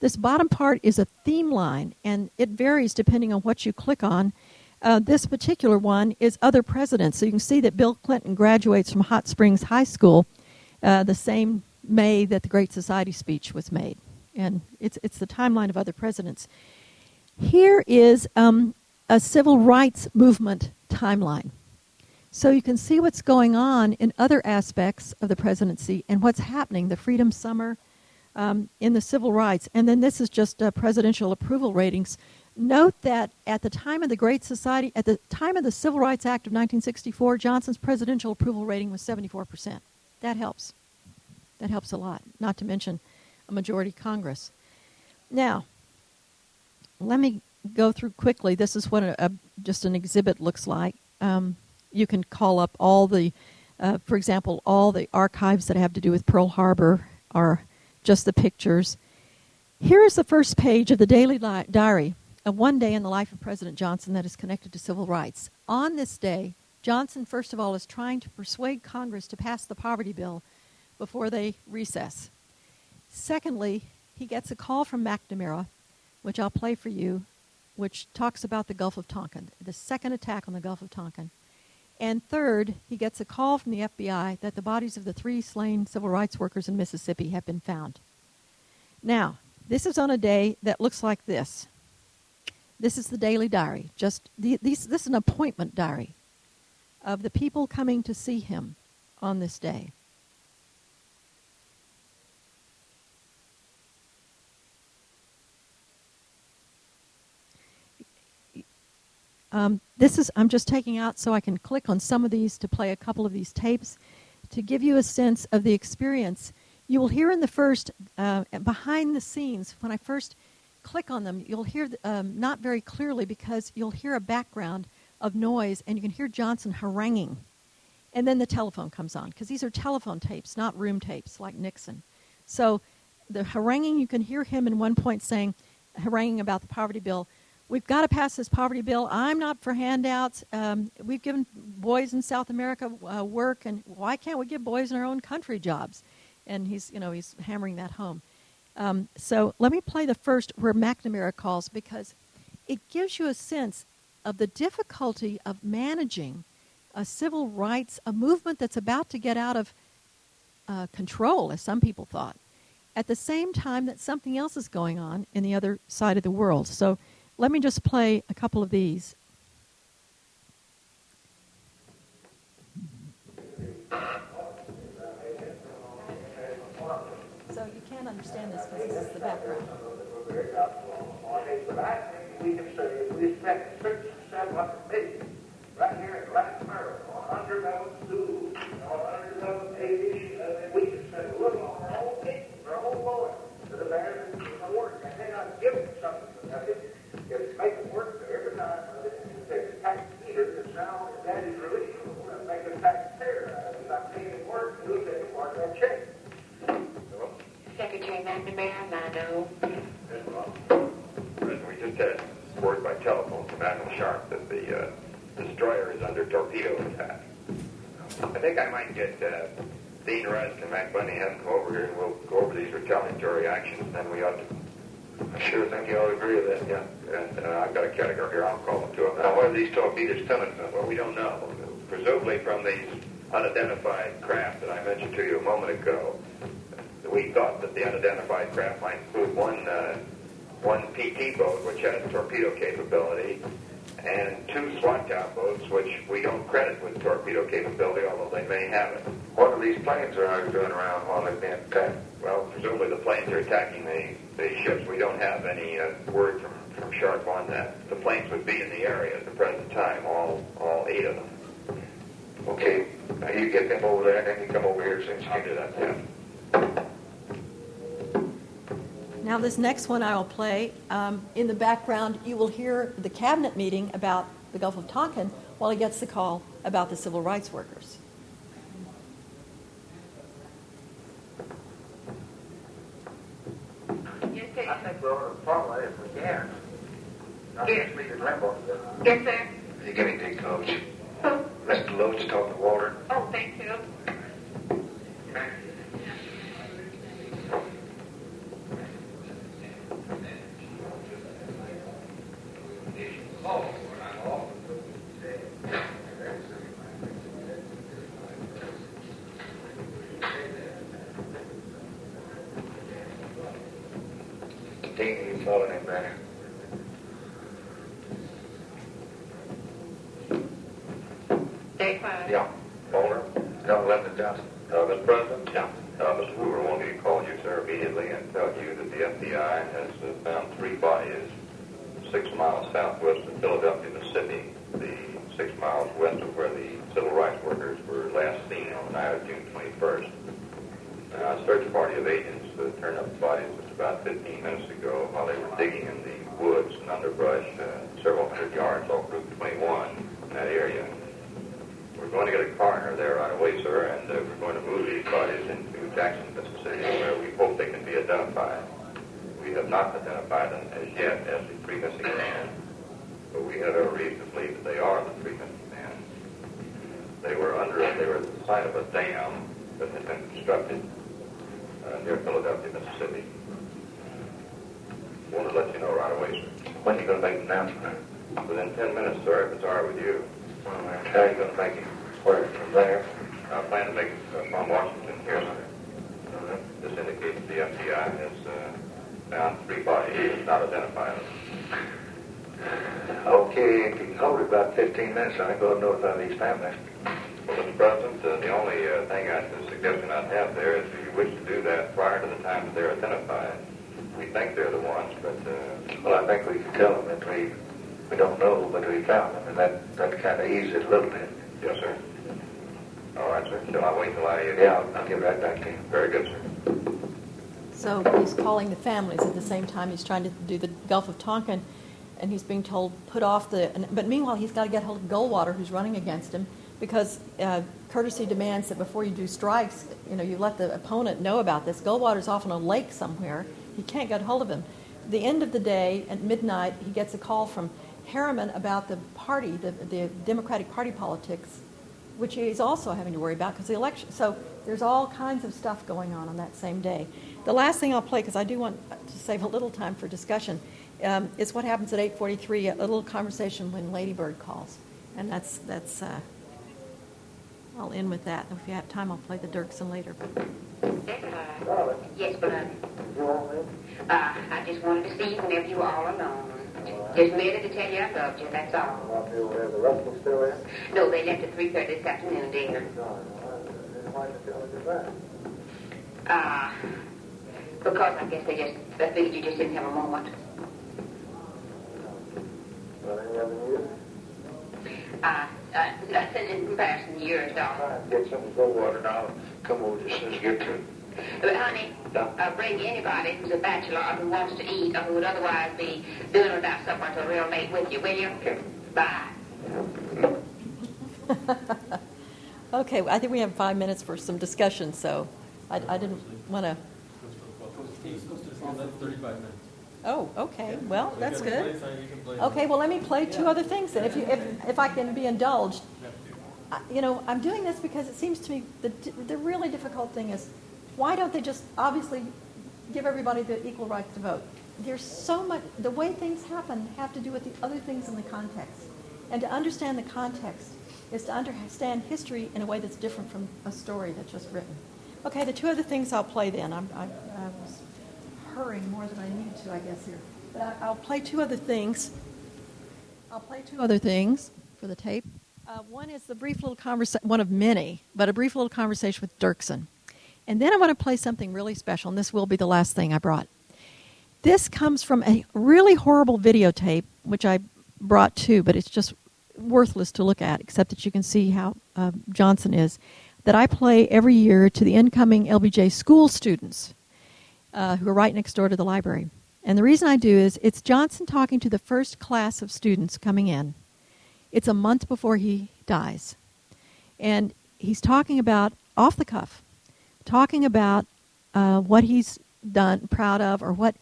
This bottom part is a theme line, and it varies depending on what you click on. Uh, this particular one is other presidents. So you can see that Bill Clinton graduates from Hot Springs High School uh, the same May that the Great Society speech was made. And it's, it's the timeline of other presidents. Here is um, a civil rights movement timeline. So you can see what's going on in other aspects of the presidency and what's happening, the Freedom Summer um, in the civil rights. And then this is just uh, presidential approval ratings. Note that at the time of the Great Society, at the time of the Civil Rights Act of 1964, Johnson's presidential approval rating was 74%. That helps. That helps a lot, not to mention a majority Congress. Now, let me go through quickly. This is what a, a just an exhibit looks like. Um, you can call up all the, uh, for example, all the archives that have to do with Pearl Harbor are just the pictures. Here is the first page of the daily li- diary of one day in the life of President Johnson that is connected to civil rights. On this day, Johnson, first of all, is trying to persuade Congress to pass the poverty bill before they recess. Secondly, he gets a call from McNamara, which I'll play for you, which talks about the Gulf of Tonkin, the second attack on the Gulf of Tonkin. And third, he gets a call from the FBI that the bodies of the three slain civil rights workers in Mississippi have been found. Now, this is on a day that looks like this. This is the daily diary. Just the, these, this is an appointment diary of the people coming to see him on this day. Um, this is I'm just taking out so I can click on some of these to play a couple of these tapes to give you a sense of the experience. You will hear in the first uh, behind the scenes when I first click on them, you'll hear um, not very clearly because you'll hear a background of noise and you can hear Johnson haranguing, and then the telephone comes on because these are telephone tapes, not room tapes like Nixon. So the haranguing you can hear him in one point saying haranguing about the poverty bill We've got to pass this poverty bill. I'm not for handouts. Um, we've given boys in South America uh, work, and why can't we give boys in our own country jobs? and he's you know he's hammering that home. Um, so let me play the first where McNamara calls because it gives you a sense of the difficulty of managing a civil rights, a movement that's about to get out of uh, control, as some people thought, at the same time that something else is going on in the other side of the world. So let me just play a couple of these. So you can't understand this because this is the background. We can say we spent six, seven hundred million right here in Latin America on underdeveloped schools, on underdeveloped aviation, and we can spend a little on our own people, our own boys, that are there and can work, and they're not giving something to them. It's making work there every time. There's a taxpayer that's now daddy's relief. We're make a taxpayer. If I'm paying work, we'll take part of that check. Secretary McNamara, Mano. President, we just had word by telephone from Admiral Sharp that the uh, destroyer is under torpedo attack. I think I might get uh, Dean Rusk and Mac Bundy have them come over here and we'll go over these retaliatory actions and then we ought to. I sure think you all agree with that, yeah. And uh, I've got a category here, I'll call them to them. Now, where are these torpedoes coming from? Well, we don't know. Presumably from these unidentified craft that I mentioned to you a moment ago. We thought that the unidentified craft might include one uh, one PT boat, which has torpedo capability, and two Swatow boats, which we don't credit with torpedo capability, although they may have it. What are these planes are doing around while they're being attacked? Well, presumably the planes are attacking the, the ships. We don't have any uh, word from, from Sharp on that. The planes would be in the area at the present time, all all eight of them. Okay, now you get them over there, and then you come over here since you do that. Yeah. Now, this next one I will play. Um, in the background, you will hear the cabinet meeting about the Gulf of Tonkin while he gets the call about the civil rights workers. Yes, I sir. think to follow it if we can. Not Yes. just leave it limbo. Yes, sir. You give me the coach. Who? Mr. Loach talking to Walter. Oh, thank you. Dean, you following him back? Stay quiet. Yeah. Walter? No, Lieutenant Johnson. Uh, Mr. President? Yeah. Uh, Mr. Hoover wanted me to call you, sir, immediately and tell you that the FBI has uh, found three bodies six miles southwest of Philadelphia, Mississippi, the six miles west of where the civil rights workers were last seen on the night of June 21st. Uh, a search party of agents uh, turned up the bodies just about 15 minutes ago while they were digging in the woods and underbrush uh, several hundred yards off Route 21 in that area. We're going to get a coroner there right away, sir, and uh, we're going to move these bodies into Jackson, Mississippi, where we hope they can be identified. We have not identified them as yet as the three missing men, but we have every reason to believe that they are the three missing men. They were under, they were at the site of a dam that had been constructed uh, near Philadelphia, Mississippi. Want to let you know right away, sir. When are you going to make the announcement? Within 10 minutes, sir, if it's all right with you. How are you going to make it? Where, from there? I plan to make it uh, from Washington here, sir. Uh, This indicates the FBI has uh, found three bodies, it's not identified them. Okay, if you can hold it about 15 minutes, I think we'll notify these families. Well, Mr. President, uh, the only uh, thing I, the suggestion I'd have there is if you wish to do that prior to the time that they're identified. We think they're the ones, but... Uh, well, I think we can tell them that we, we don't know, but we found them, and that, that kind of eases it a little bit. Yes, sir. All right, sir. Shall I wait till I... Yeah, I'll get right back to you. Very good, sir. So he's calling the families at the same time he's trying to do the Gulf of Tonkin, and he's being told put off the. But meanwhile, he's got to get hold of Goldwater, who's running against him, because uh, courtesy demands that before you do strikes, you know, you let the opponent know about this. Goldwater's off on a lake somewhere. He can't get hold of him. The end of the day, at midnight, he gets a call from Harriman about the party, the, the Democratic Party politics which he's also having to worry about because the election. So there's all kinds of stuff going on on that same day. The last thing I'll play, because I do want to save a little time for discussion, um, is what happens at 8:43. A little conversation when Lady Bird calls, and that's that's. Uh, I'll end with that. If you have time, I'll play the Dirksen later. Uh, yes, but uh, uh, I just wanted to see you whenever you were all alone. Just merely to tell you I loved you, that's all. No, they left at 3.30 this afternoon, dear. Why did you tell that? Uh, because I guess they just, I figured you just didn't have a moment. Uh, uh, nothing in comparison to yours. Get some cold water and I'll come over as soon as I get to it. But honey, uh, bring anybody who's a bachelor or who wants to eat or who would otherwise be doing without supper until real mate with you, will you? Bye. Okay, I think we have five minutes for some discussion, so I, I didn't want to. Oh, okay. Well, that's good. Okay, well, let me play two other things then, if you, if, if I can be indulged. You know, I'm doing this because it seems to me the, the really difficult thing is, why don't they just obviously give everybody the equal rights to vote? There's so much, the way things happen have to do with the other things in the context. And to understand the context is to understand history in a way that's different from a story that's just written. Okay, the two other things I'll play then. I'm, I, I was hurrying more than I need to, I guess, here. But I, I'll play two other things. I'll play two other things for the tape. Uh, one is the brief little conversation, one of many, but a brief little conversation with Dirksen. And then I want to play something really special, and this will be the last thing I brought. This comes from a really horrible videotape, which I brought too, but it's just worthless to look at, except that you can see how uh, Johnson is, that I play every year to the incoming LBJ school students uh, who are right next door to the library. And the reason I do is it's Johnson talking to the first class of students coming in. It's a month before he dies. And he's talking about, off the cuff, talking about uh, what he's done, proud of, or what.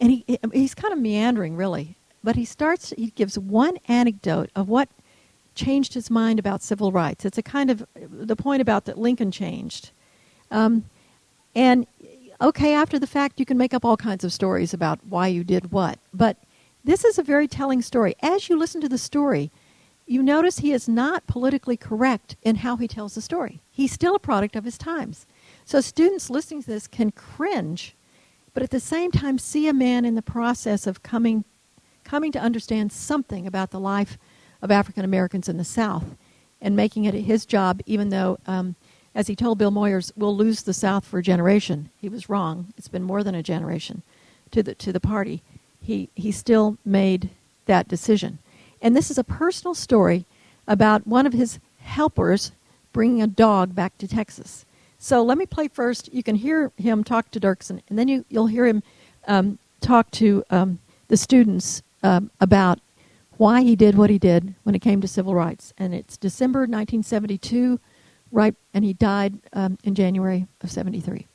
And he, he's kind of meandering, really. But he starts, he gives one anecdote of what changed his mind about civil rights. It's a kind of the point about that Lincoln changed. Um, and okay, after the fact, you can make up all kinds of stories about why you did what. But this is a very telling story. As you listen to the story, you notice he is not politically correct in how he tells the story. He's still a product of his times. So students listening to this can cringe, but at the same time see a man in the process of coming, coming to understand something about the life of African Americans in the South and making it his job, even though, um, as he told Bill Moyers, we'll lose the South for a generation. He was wrong. It's been more than a generation to the, to the party. He, he still made that decision. And this is a personal story about one of his helpers bringing a dog back to Texas. So let me play first. You can hear him talk to Dirksen, and then you, you'll hear him um, talk to um, the students um, about why he did what he did when it came to civil rights. And it's December 1972, right? And he died um, in January of 73.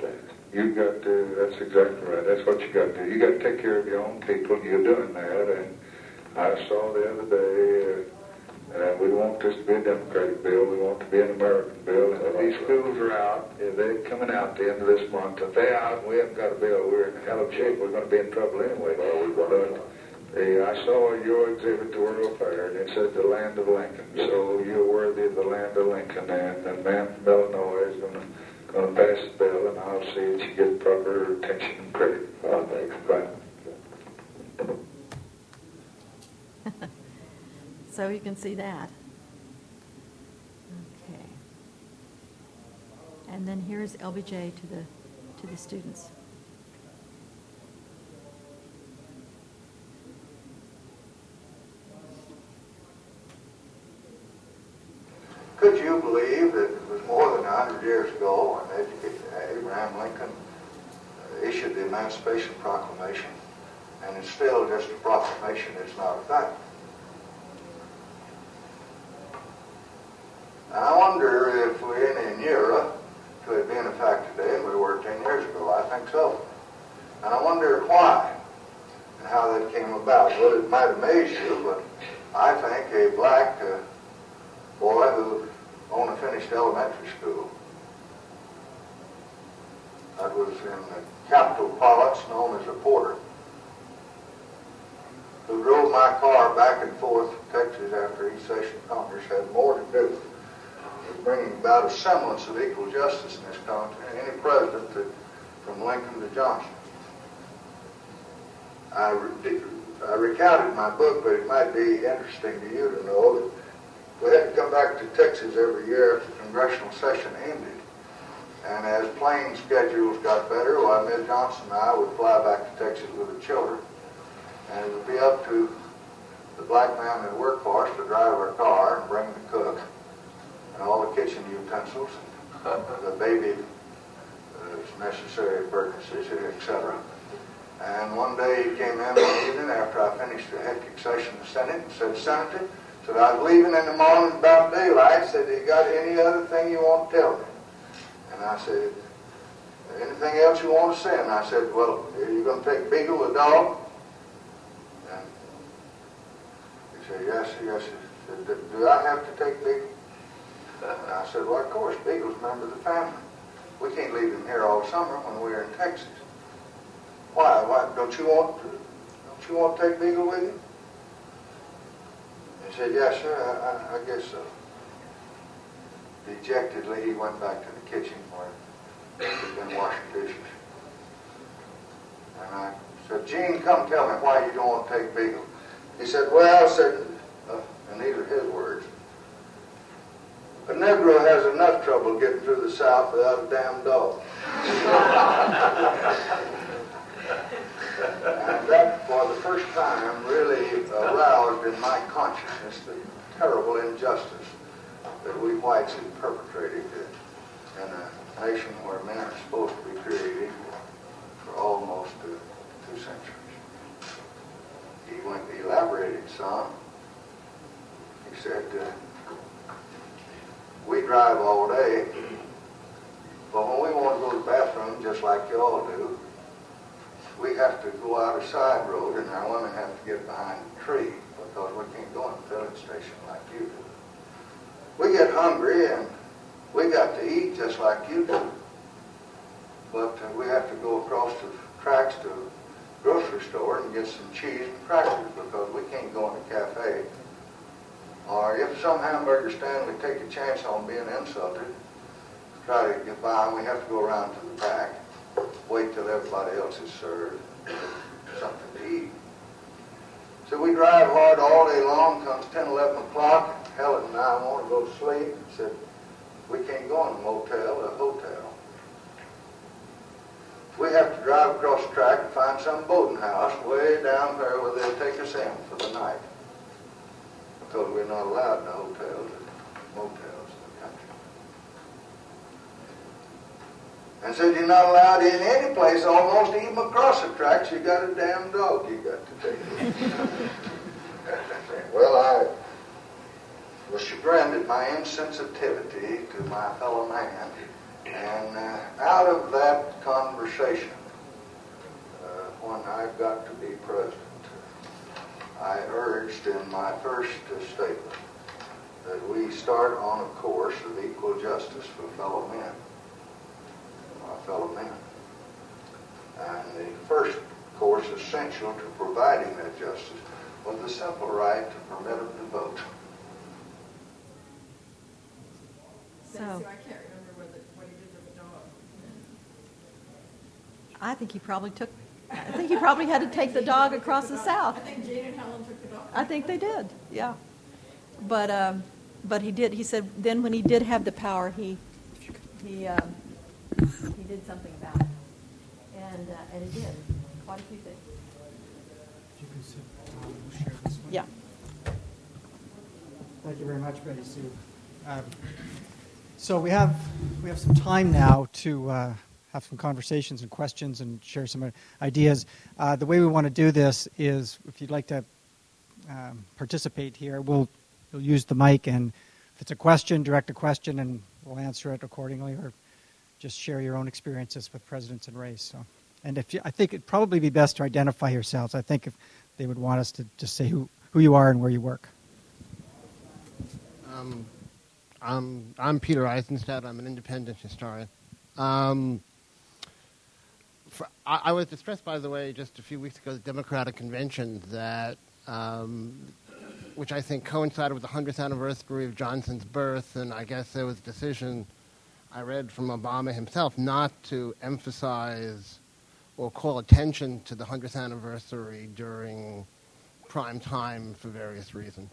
Where it. You got to, that's exactly right. That's what you got to do. You got to take care of your own people. You're doing that. And I saw the other day, uh, uh, we want this to be a Democratic bill. We want it to be an American bill. And these schools are out, they're coming out the end of this month, if they're out and we haven't got a bill, we're in hell of shape. We're going to be in trouble anyway. But the, I saw your exhibit to World Fair, and it said the land of Lincoln. So you're worthy of the land of Lincoln. And the man from Illinois is going to going to pass the bill, and I'll see that you get proper attention and credit. Oh, thanks. Bye. So you can see that. Okay. And then here's LBJ to the to the students. Could you believe that It was more than a hundred years ago when Abraham Lincoln uh, issued the Emancipation Proclamation, and it's still just a proclamation, it's not a fact. I wonder if we're in an era to it being a fact today, and we were 10 years ago. I think so. And I wonder why and how that came about. Well, it might amaze you, but I think a black uh, boy who only finished elementary school, that was in the capital parlance known as a porter, who drove my car back and forth to Texas after each session of Congress had more to do with bringing about a semblance of equal justice in this country than any president from Lincoln to Johnson. I, re- I recounted my book, but it might be interesting to you to know that we had to come back to Texas every year after the congressional session ended. And as plane schedules got better, why Miss Johnson and I would fly back to Texas with the children. And it would be up to the black man worked for us to drive our car and bring the cook and all the kitchen utensils, and the baby uh, necessary purchases, etc. And one day he came in one evening after I finished a hectic session of the Senate and said, Senator, said I was leaving in the morning about daylight. Said, you got any other thing you want to tell me? And I said, anything else you want to say? And I said, well, are you going to take Beagle the dog? And he said, yes, yes. He said, "Do- do I have to take Beagle? And I said, well, of course, Beagle's a member of the family. We can't leave him here all summer when we're in Texas. Why? Why? Don't you want to, don't you want to take Beagle with you? He said, yes, sir, I, I, I guess so. Dejectedly, he went back to the kitchen where he'd been washing dishes. And I said, Gene, come tell me why you don't want to take Beagle. He said, well, said, uh, and these are his words, a Negro has enough trouble getting through the South without a damn dog. My consciousness the terrible injustice that we whites have perpetrated in a nation where men are supposed to be created equal for almost uh, two centuries. He went elaborated some. He said, uh, we drive all day, but when we want to go to the bathroom, just like you all do, we have to go out a side road and our women have to get behind a tree because we can't go in a filling station like you do. We get hungry and we got to eat just like you do. But uh, we have to go across the tracks to the grocery store and get some cheese and crackers because we can't go in a cafe. Or if some hamburger stand we take a chance on being insulted, try to get by, we have to go around to the back wait till everybody else is served something to eat. So we drive hard all day long, comes 10, 11 o'clock, Helen and I want to go to sleep. Said, we can't go in a motel or a hotel. We have to drive across the track and find some boating house way down there where they'll take us in for the night. Because we're not allowed in the hotels or motels in the country. And said you're not allowed in any place, almost even across the tracks. You got a damn dog you got to take. well, I was chagrined at my insensitivity to my fellow man, and uh, out of that conversation, uh, when I got to be president, I urged in my first statement that we start on a course of equal justice for fellow men my fellow men. And the first course essential to providing that justice was the simple right to permit them to vote. So I can't remember what, the, what he did to the dog. I think he probably took, I think he probably had to take the dog across the south. I think Jane and Helen took the dog. I think they did, yeah. But, um, but he did, he said, then when he did have the power, he, he, um, he did something about it. And, uh, and he did, quite a few things. You can sit, we'll share this one. Yeah. Thank you very much, Betty Sue. Um, So we have we have some time now to uh, have some conversations and questions and share some ideas. Uh, the way we want to do this is, if you'd like to um, participate here, we'll you'll use the mic, and if it's a question, direct a question, and we'll answer it accordingly, or just share your own experiences with presidents and race. So, and if you, I think it'd probably be best to identify yourselves. I think if they would want us to just say who who you are and where you work. Um, I'm, I'm Peter Eisenstadt. I'm an independent historian. Um, for, I, I, was distressed, by the way, just a few weeks ago, the Democratic Convention that, um, which I think coincided with the 100th anniversary of Johnson's birth, and I guess there was a decision I read from Obama himself not to emphasize or call attention to the 100th anniversary during prime time for various reasons,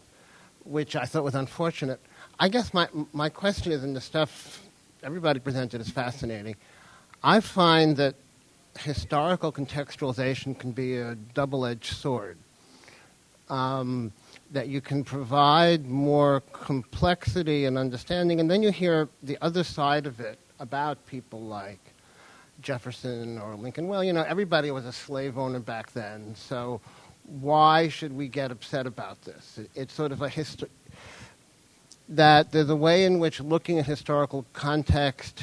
which I thought was unfortunate. I guess my, my question is, and the stuff everybody presented is fascinating. I find that historical contextualization can be a double edged sword. Um, that you can provide more complexity and understanding, and then you hear the other side of it about people like Jefferson or Lincoln. Well, you know, everybody was a slave owner back then, so why should we get upset about this? It's sort of a history that there's a way in which looking at historical context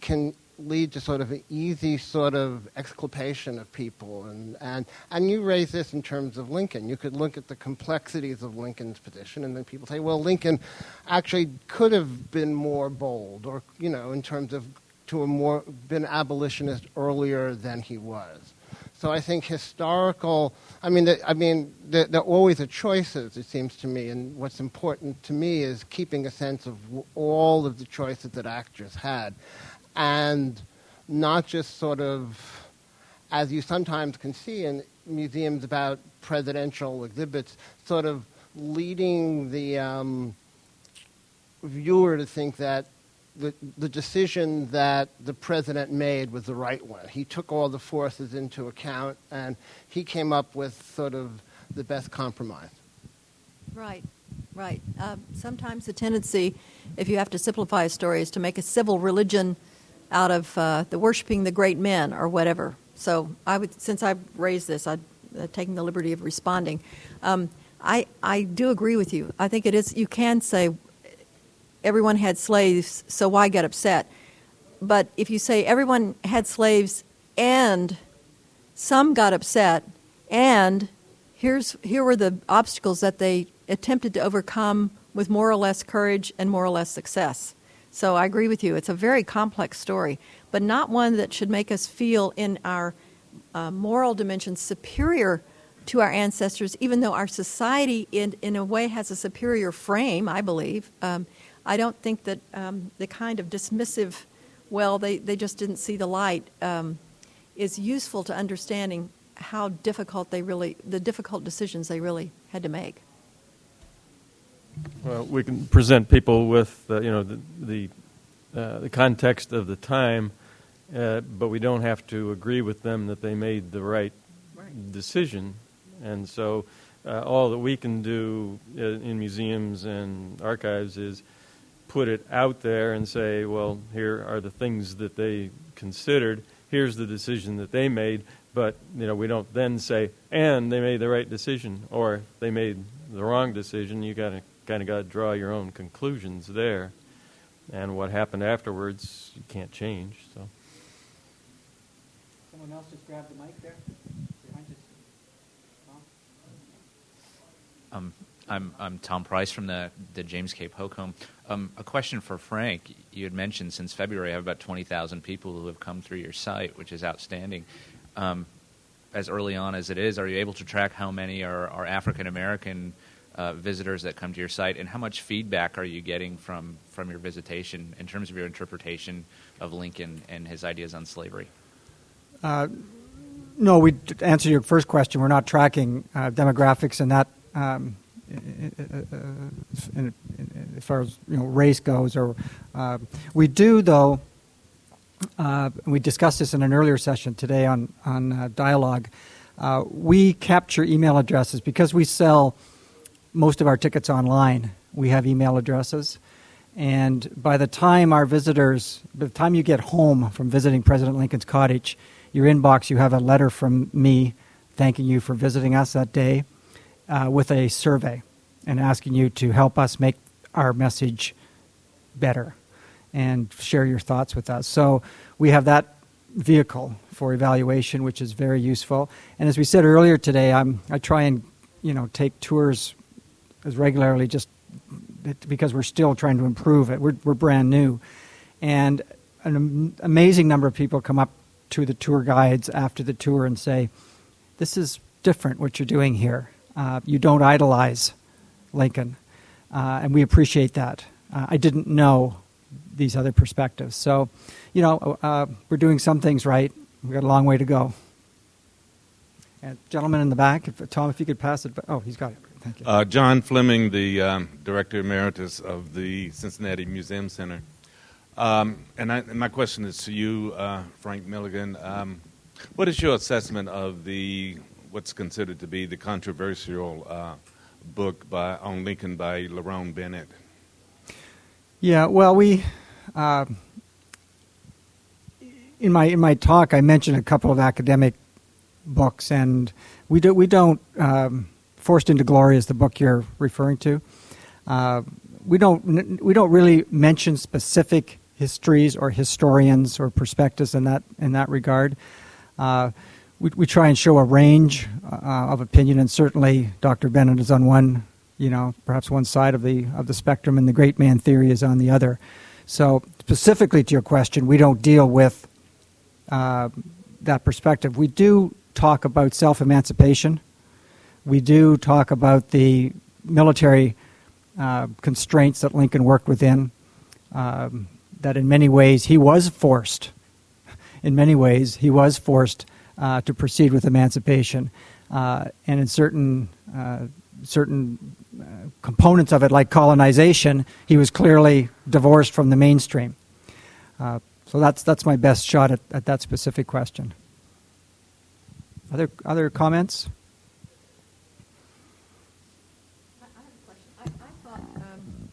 can lead to sort of an easy sort of exculpation of people. And, and, and you raise this in terms of Lincoln. You could look at the complexities of Lincoln's position, and then people say, well, Lincoln actually could have been more bold, or, you know, in terms of to a more, been abolitionist earlier than he was. So I think historical, I mean, the, I mean, there, there, are always the choices, it seems to me, and what's important to me is keeping a sense of all of the choices that actors had, and not just sort of, as you sometimes can see in museums about presidential exhibits, sort of leading the um, viewer to think that the, the decision that the president made was the right one. He took all the forces into account and he came up with sort of the best compromise. Right, right. Uh, sometimes the tendency, if you have to simplify a story, is to make a civil religion out of uh, the worshiping the great men or whatever. So I would, since I've raised this, I've uh, taken the liberty of responding. Um, I I do agree with you. I think it is. You can say everyone had slaves, so why get upset? But if you say everyone had slaves and some got upset, and here's, here were the obstacles that they attempted to overcome with more or less courage and more or less success. So I agree with you. It's a very complex story, but not one that should make us feel in our uh, moral dimension superior to our ancestors, even though our society, in, in a way, has a superior frame, I believe. Um, I don't think that um, the kind of dismissive, well, they, they just didn't see the light, um, is useful to understanding how difficult they really, the difficult decisions they really had to make. Well, we can present people with, uh, you know, the the, uh, the, context of the time, uh, but we don't have to agree with them that they made the right, right. decision. And so, uh, all that we can do uh, in museums and archives is put it out there and say, well, here are the things that they considered. Here's the decision that they made. But you know, we don't then say, and they made the right decision, or they made the wrong decision. You got to kind of got to draw your own conclusions there, and what happened afterwards, you can't change. So. Someone else just grabbed the mic there. Um, I'm, I'm Tom Price from the, the James K. Polk Home. Um, a question for Frank. You had mentioned since February, I have about 20,000 people who have come through your site, which is outstanding. Um, as early on as it is, are you able to track how many are, are African American uh, visitors that come to your site, and how much feedback are you getting from, from your visitation in terms of your interpretation of Lincoln and his ideas on slavery? Uh, no, we to answer your first question. We're not tracking uh, demographics in that um, in, in, as far as you know race goes. Or uh, we do though. Uh, we discussed this in an earlier session today on on uh, dialogue. Uh, we capture email addresses because we sell most of our tickets online. We have email addresses, And by the time our visitors, by the time you get home from visiting President Lincoln's cottage, your inbox, you have a letter from me thanking you for visiting us that day uh, with a survey and asking you to help us make our message better and share your thoughts with us. So we have that vehicle for evaluation, which is very useful. And as we said earlier today, I'm, I try and you know take tours as regularly just because we're still trying to improve it. We're, we're brand new, and an amazing number of people come up to the tour guides after the tour and say, "This is different. What you're doing here. Uh, you don't idolize Lincoln, uh, and we appreciate that. Uh, I didn't know these other perspectives. So, you know, uh, we're doing some things right. We've got a long way to go. And gentleman in the back, if, Tom, if you could pass it. Oh, he's got it. Thank you. Uh, John Fleming, the um, director emeritus of the Cincinnati Museum Center. Um, and, I, and, my question is to you, uh, Frank Milligan. Um, what is your assessment of the what's considered to be the controversial uh, book by on Lincoln by Lerone Bennett? Yeah, well, we uh, in my in my talk I mentioned a couple of academic books, and we do we don't um, forced into glory is the book you're referring to. Uh, we don't we don't really mention specific histories or historians or perspectives in that in that regard. Uh, we, we try and show a range uh, of opinion, and certainly Dr. Bennett is on one, you know, perhaps one side of the of the spectrum, and the great man theory is on the other. So, specifically to your question, we don't deal with uh, that perspective. We do talk about self emancipation. We do talk about the military uh, constraints that Lincoln worked within, um, that in many ways he was forced, in many ways, he was forced uh, to proceed with emancipation. Uh, and in certain, uh, certain uh, components of it, like colonization, he was clearly divorced from the mainstream. Uh, so that's, that's my best shot at, at that specific question. Other, other comments? I, have a question. I, thought, um,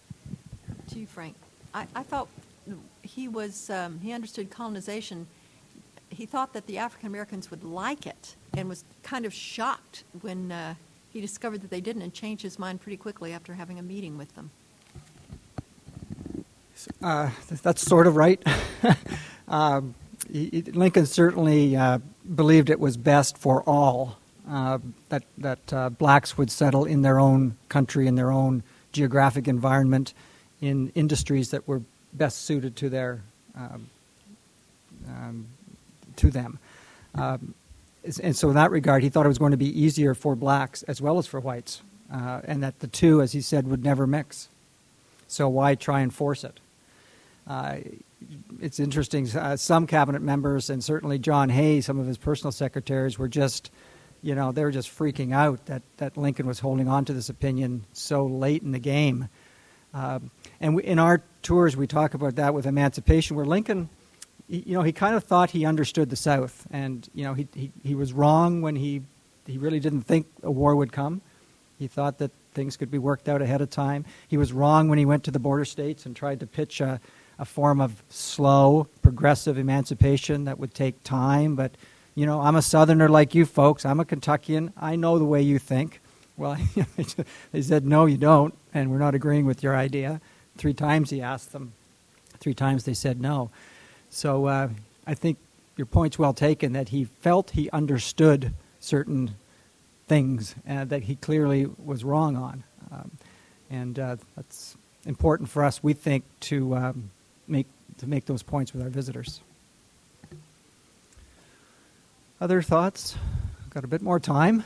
to you, Frank, I, I thought he was, um, he understood colonization. He thought that the African Americans would like it and was kind of shocked when uh, he discovered that they didn't and changed his mind pretty quickly after having a meeting with them. Uh, that's sort of right. um, Lincoln certainly uh, believed it was best for all uh, that that uh, blacks would settle in their own country in their own geographic environment in industries that were best suited to their um, um, to them. Um, and so, in that regard, he thought it was going to be easier for blacks as well as for whites, uh, and that the two, as he said, would never mix. So, why try and force it? Uh, it's interesting. Uh, some cabinet members, and certainly John Hay, some of his personal secretaries, were just, you know, they were just freaking out that, that Lincoln was holding on to this opinion so late in the game. Um, and we, in our tours, we talk about that with emancipation, where Lincoln, you know, he kind of thought he understood the South, and you know, he, he he was wrong when he he really didn't think a war would come. He thought that things could be worked out ahead of time. He was wrong when he went to the border states and tried to pitch a a form of slow, progressive emancipation that would take time. But, you know, I'm a Southerner like you folks. I'm a Kentuckian. I know the way you think. Well, they said, no, you don't, and we're not agreeing with your idea. Three times he asked them. Three times they said no. So uh, I think your point's well taken that he felt he understood certain things uh, that he clearly was wrong on. Um, and uh, that's important for us, we think, to um, make to make those points with our visitors. Other thoughts? Got a bit more time.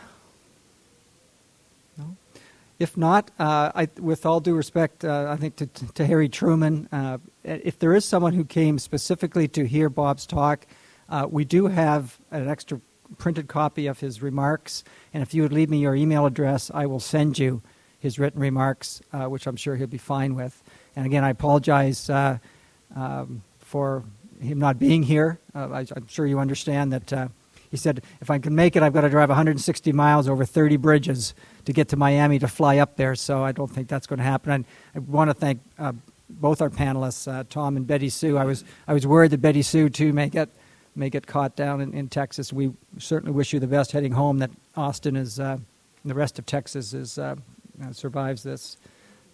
If not, uh, I, with all due respect, uh, I think to, to, Harry Truman, uh, if there is someone who came specifically to hear Bob's talk, uh, we do have an extra printed copy of his remarks. And if you would leave me your email address, I will send you his written remarks, uh, which I'm sure he'll be fine with. And again, I apologize uh, um, for him not being here. I, am sure you understand that he said, if I can make it, I've got to drive 160 miles over 30 bridges to get to Miami to fly up there, so I don't think that's going to happen. And I want to thank uh, both our panelists, uh, Tom and Betty Sue. I was I was worried that Betty Sue too may get may get caught down in, in Texas. We certainly wish you the best heading home. That Austin is uh, the rest of Texas is uh, uh survives this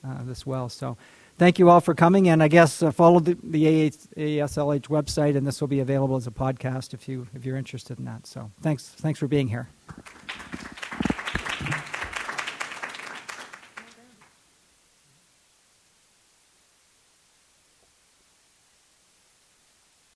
uh, this well. So. Thank you all for coming, and I guess uh, follow the, the ASLH website, and this will be available as a podcast if you if you're interested in that. So thanks thanks for being here.